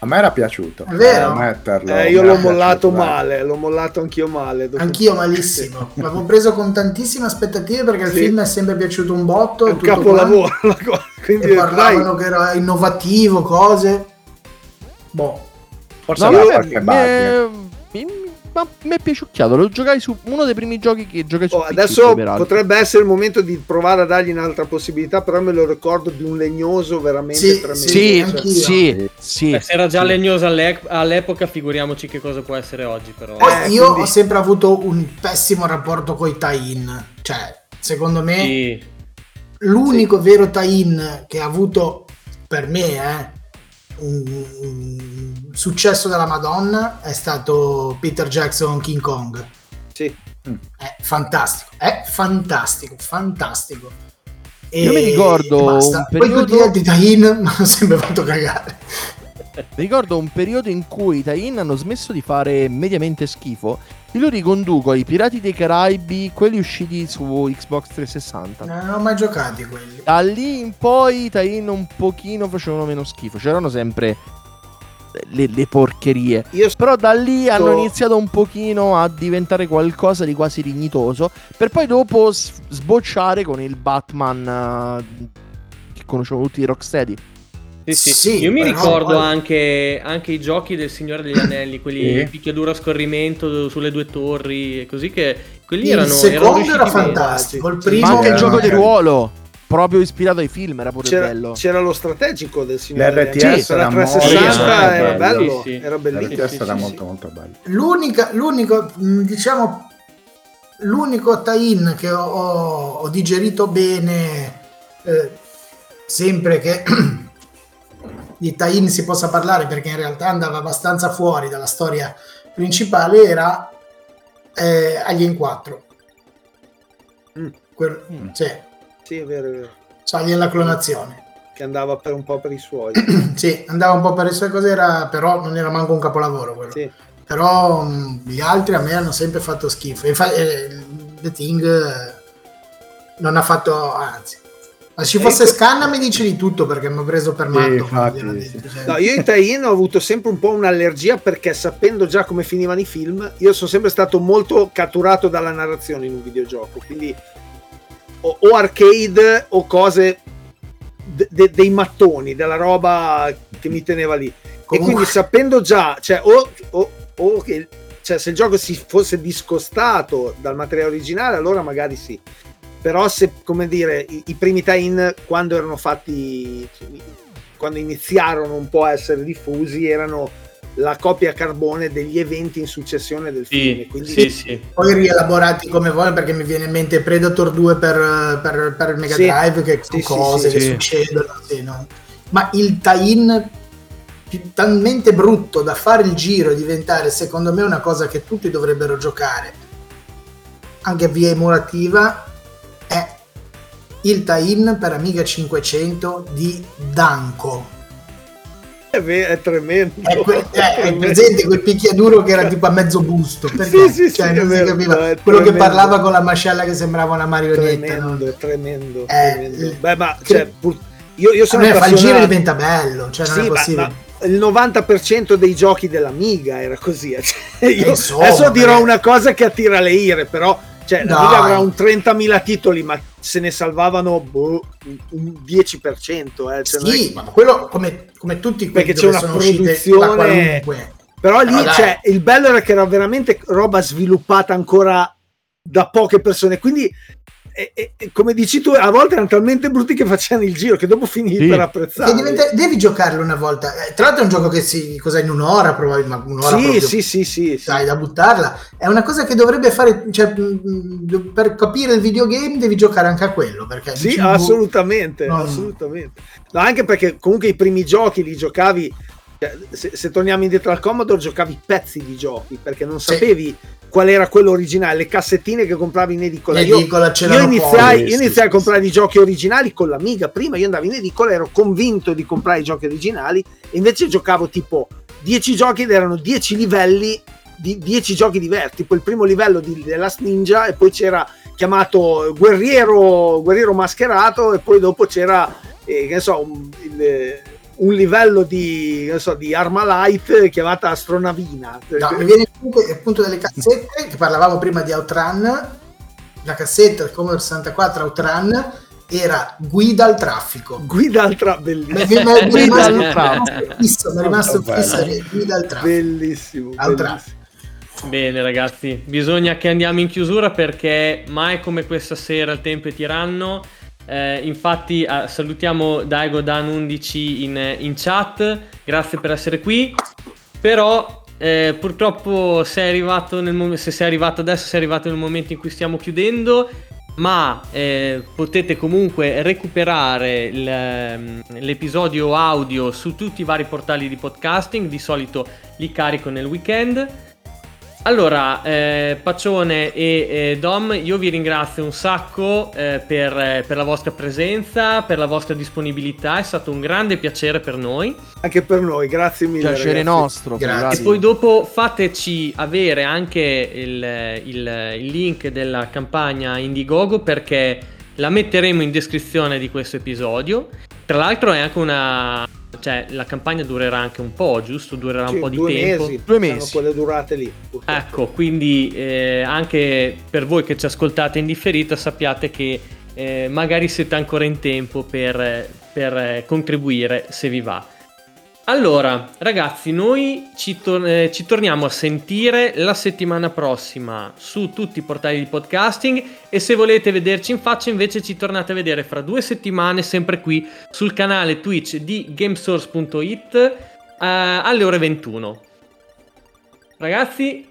A me era piaciuto. È vero? ammetterlo, Eh, io era l'ho mollato piaciuto, male l'ho mollato anch'io male dopo- Anch'io malissimo. L'avevo preso con tantissime aspettative perché il Sì. film è sempre piaciuto un botto. è un tutto capolavoro quindi E parlavano dai, che era innovativo, cose. Boh. Forse No, vabbè, qualche bug. mi- ma mi è piaciucchiato. Lo giocai su uno dei primi giochi che giocai su oh, PC, adesso potrebbe essere il momento di provare a dargli un'altra possibilità però me lo ricordo di un legnoso veramente Sì, tremendo Sì, anch'io. sì, sì. Eh, se era già sì. legnoso all'e- all'epoca, figuriamoci che cosa può essere oggi, però. Poi Eh, io quindi- ho sempre avuto un pessimo rapporto con i tie-in. Cioè, secondo me, Sì. l'unico vero tie-in che ha avuto per me eh, un, un successo della Madonna è stato Peter Jackson King Kong. Sì. È fantastico, è fantastico, fantastico. E Io mi ricordo basta. un Poi tutti periodo- gli altri tie-in mi hanno sempre fatto cagare. Mi ricordo un periodo in cui i tie-in hanno smesso di fare mediamente schifo. Io lo riconduco ai Pirati dei Caraibi, quelli usciti su Xbox 360. Non ho mai giocati quelli. Da lì in poi i tie-in un pochino facevano meno schifo. C'erano sempre le, le porcherie. io Però da lì hanno iniziato un pochino a diventare qualcosa di quasi dignitoso. Per poi dopo s- sbocciare con il Batman eh, che conosciamo tutti di Rocksteady. Sì, sì. Sì, Io mi ricordo poi- anche, anche i giochi del Signore degli Anelli, quelli Sì. picchiaduro a scorrimento sulle due torri e così che quelli Il erano erano secondo era riusciti bene. fantastico, il primo Ma anche il erano gioco di ruolo, proprio ispirato ai film, era pure c'era, bello. c'era lo strategico del signore L'RTS degli Anelli, era la molto 360 bello, era bello, sì, sì. era bellissimo RTS sì, era sì, molto sì. molto bello. L'unica, l'unico, mh, diciamo, l'unico tie-in che ho, ho- ho digerito bene, eh, sempre che di tie-in si possa parlare, perché in realtà andava abbastanza fuori dalla storia principale, era eh, Alien 4. Mm. Quel- Mm. sì, sì è vero, è vero. cioè Alien la clonazione. che andava per un po' per i suoi sì, andava un po' per le sue cose, era, però non era manco un capolavoro quello. sì. però mh, gli altri a me hanno sempre fatto schifo Infa- eh, The Thing eh, non ha fatto anzi ma se ci fosse Scanna mi dice di tutto perché mi ho preso per matto sì. cioè. No, io in tie-in ho avuto sempre un po' un'allergia perché sapendo già come finivano i film, io sono sempre stato molto catturato dalla narrazione in un videogioco, quindi o, o arcade o cose de- de- dei mattoni, della roba che mi teneva lì. E Comunque- quindi sapendo già, cioè, o, o- o che cioè, se il gioco si fosse discostato dal materiale originale, allora magari sì. Però se, come dire, i, i primi tie-in quando erano fatti, quando iniziarono un po' a essere diffusi, erano la copia carbone degli eventi in successione del film. Sì, Quindi sì, sì. poi rielaborati come vuole perché mi viene in mente Predator 2 per, per, per il Mega Sì. Drive che sono sì, cose sì, che sì. succedono sì, no? ma il tie-in talmente brutto da fare il giro e diventare secondo me una cosa che tutti dovrebbero giocare anche via emulativa il tie-in per Amiga 500 di Danko è, ve- è tremendo. è, que- È è- è tremendo. presente quel picchiaduro che era tipo a mezzo busto perché Sì, sì, Cioè, sì, non si vero, capiva. no, quello che tremendo. parlava con la mascella che sembrava una marionetta tremendo, no? è tremendo, Eh, tremendo. il- Beh, ma che- cioè, pur- io, io sono fa il giro appassionato. diventa bello cioè non è ma- possibile ma il 90% dei giochi dell'Amiga era così. eh. Cioè, io insomma, adesso dirò una cosa che attira le ire, però cioè, Dai. l'Amiga avrà un 30.000 titoli, ma se ne salvavano boh, un 10%. Eh. Cioè, è sì che- ma quello come, come tutti quelli Perché c'è una produzione- Però lì No, cioè, il bello era che era veramente roba sviluppata ancora da poche persone. Quindi e- e- e come dici tu, a volte erano talmente brutti che facevano il giro che dopo finivi Sì. per apprezzare. diventa- devi giocarlo una volta. Eh, Tra l'altro è un gioco che si cosa in un'ora, probabilmente, un'ora Sì, proprio, sì, sì, sì, sì. sai, da buttarla. È una cosa che dovrebbe fare, cioè, mh, per capire il videogame devi giocare anche a quello. Perché Sì, dici, boh, assolutamente, non- assolutamente. No, anche perché comunque i primi giochi li giocavi, cioè, se, se torniamo indietro al Commodore, giocavi pezzi di giochi perché non Sì. Qual era quello originale, le cassettine che compravi in edicola. Io, io iniziai, io iniziai a comprare i giochi originali con l'Amiga. Prima io andavo in edicola, ero convinto di comprare i giochi originali, e invece giocavo tipo 10 giochi ed erano 10 livelli di 10 giochi diversi. Tipo il primo livello di The Last Ninja, e poi c'era chiamato Guerriero, Guerriero Mascherato, e poi dopo c'era, eh, che ne so, un, il- un livello di, so, di Arma Light chiamata Astronavina. No, mi viene in mente appunto delle cassette che parlavamo prima di Outrun. La cassetta del Commodore 64 Outrun era guida al traffico. Guida al tra- Mi bellissimo. mi- mi è Guida rimasto al traffico. mi è rimasto fisso, mi è rimasto guida al traffico. Bellissimo, Al bellissimo. Bene ragazzi, bisogna che andiamo in chiusura perché mai come questa sera il tempo è tiranno. Eh, infatti eh, salutiamo Daigo Dan 11 in, in chat, grazie per essere qui. Però eh, purtroppo sei arrivato nel mom- se sei arrivato adesso sei arrivato nel momento in cui stiamo chiudendo. Ma eh, potete comunque recuperare il, ehm, l'episodio audio su tutti i vari portali di podcasting. Di solito li carico nel weekend. Allora, eh, Paccione e eh, Dom, io vi ringrazio un sacco eh, per, eh, per la vostra presenza, per la vostra disponibilità, è stato un grande piacere per noi. Anche per noi, grazie mille. Piacere ragazzi. nostro. Grazie. E poi dopo fateci avere anche il, il- il link della campagna Indiegogo perché la metteremo in descrizione di questo episodio. Tra l'altro è anche una... cioè la campagna durerà anche un po', giusto? Durerà Sì, un po' di due tempo. Mesi, Due sono mesi. quelle durate lì. purtroppo. Ecco, quindi eh, anche per voi che ci ascoltate in differita sappiate che eh, magari siete ancora in tempo per, per, eh, contribuire se vi va. Allora, ragazzi, noi ci, tor- eh, ci torniamo a sentire la settimana prossima su tutti i portali di podcasting e se volete vederci in faccia invece ci tornate a vedere fra due settimane sempre qui sul canale Twitch di gamesource.it eh, alle ore 21. Ragazzi,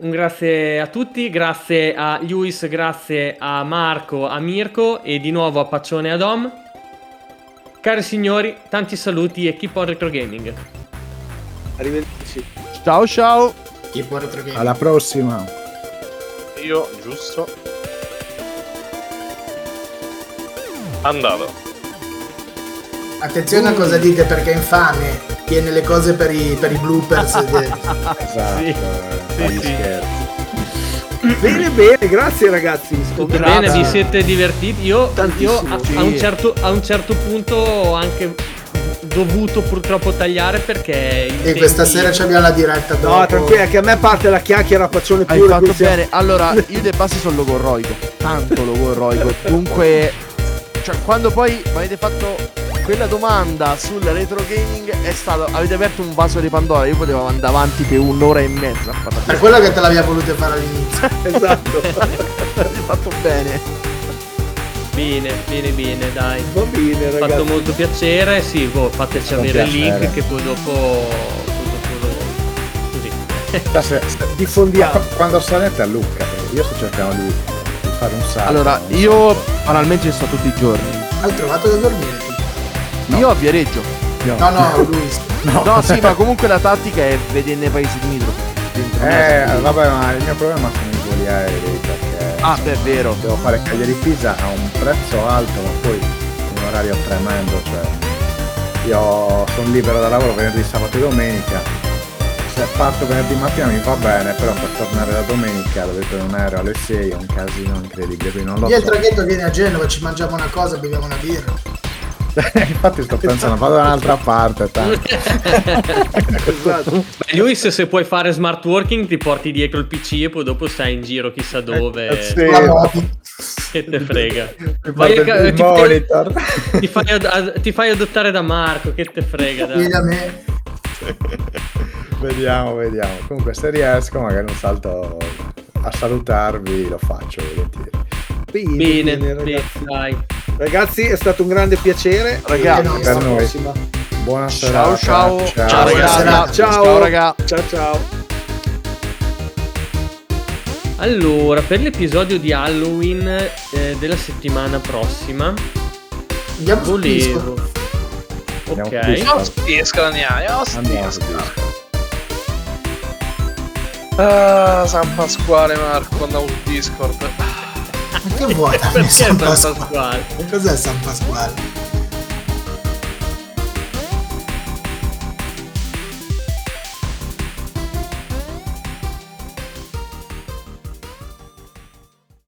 un grazie a tutti, grazie a Luis, grazie a Marco, a Mirko e di nuovo a Paccione e a Dom. Cari signori, tanti saluti e keep on retro gaming. Arrivederci. Ciao ciao. Tipo retro game. Alla prossima. Io, giusto. Andato. Attenzione a cosa dite perché è infame. Tiene le cose per i, per i bloopers. Esatto. Sì. eh, Sì, sì. Bene, bene, grazie ragazzi. Tutto Grazie. bene? Vi siete divertiti? Io, io Tantissimo, a, sì. a un certo, a un certo punto ho anche dovuto purtroppo tagliare perché... E questa sera ci abbiamo la diretta dopo. No, tranquilla, che a me parte la chiacchiera paccione Hai pure. fatto bene. Allora, io dei passi sono logorroico. Tanto logorroico. Dunque, cioè, quando poi mi avete fatto quella domanda sul retro gaming, è stato. Avete aperto un vaso di Pandora. Io potevo andare avanti per un'ora e mezza a parlare. Per quello che te l'abbiamo voluto fare all'inizio. Esatto. Avete fatto bene. Bene, bene, bene, dai. Va bene, Mi ha fatto ragazzi. molto piacere, sì, boh, fateci avere il link che poi dopo... se- se- Diffondiamo. Quando sarete a Lucca, perché io sto cercando di, di fare un salto. Allora, io banalmente ci sto tutti i giorni. Hai trovato da dormire tu? Io a Viareggio. No, no, Luis. no. No, sì, ma comunque la tattica è vedere nei paesi limitrofi. Dentro Eh, mezzo. vabbè, ma il mio problema sono i voli aerei perché Ah, beh, è vero. devo fare Cagliari-Pisa a un prezzo alto, ma poi un orario tremendo, cioè io sono libero da lavoro venerdì, sabato e domenica. Se parto venerdì mattina mi va bene, però per tornare la domenica dove prendere un aereo alle 6 è un casino incredibile, quindi non lo Io il so. traghetto viene a Genova, ci mangiamo una cosa, beviamo una birra. Infatti sto pensando, vado da un'altra parte. Esatto. Beh, Luis, se puoi fare smart working, ti porti dietro il PC e poi dopo stai in giro chissà dove. Eh, sì. La moto. Che te frega. Vai il ti- monitor. Ti fai, ad- ti fai adottare da Marco, che te frega. dai. Da me. vediamo, vediamo. Comunque se riesco magari un salto a salutarvi lo faccio volentieri. Bene, Bene, bene, bene, ragazzi. dai. Ragazzi, è stato un grande piacere. Ragazzi, E per noi. prossima. Buona Ciao serata. ciao. ciao. Ciao ragazzi. Ciao. Ciao raga. Ciao ciao. Allora, per l'episodio di Halloween eh, della settimana prossima, Andiamo volevo. Andiamo su Ok. Discord. Andiamo. Andiamo su. Discord. Ah, San Pasquale Marco, andavo su Discord. Ma che vuoi? Perché San Pasquale? Pasquale? Cos'è San Pasquale?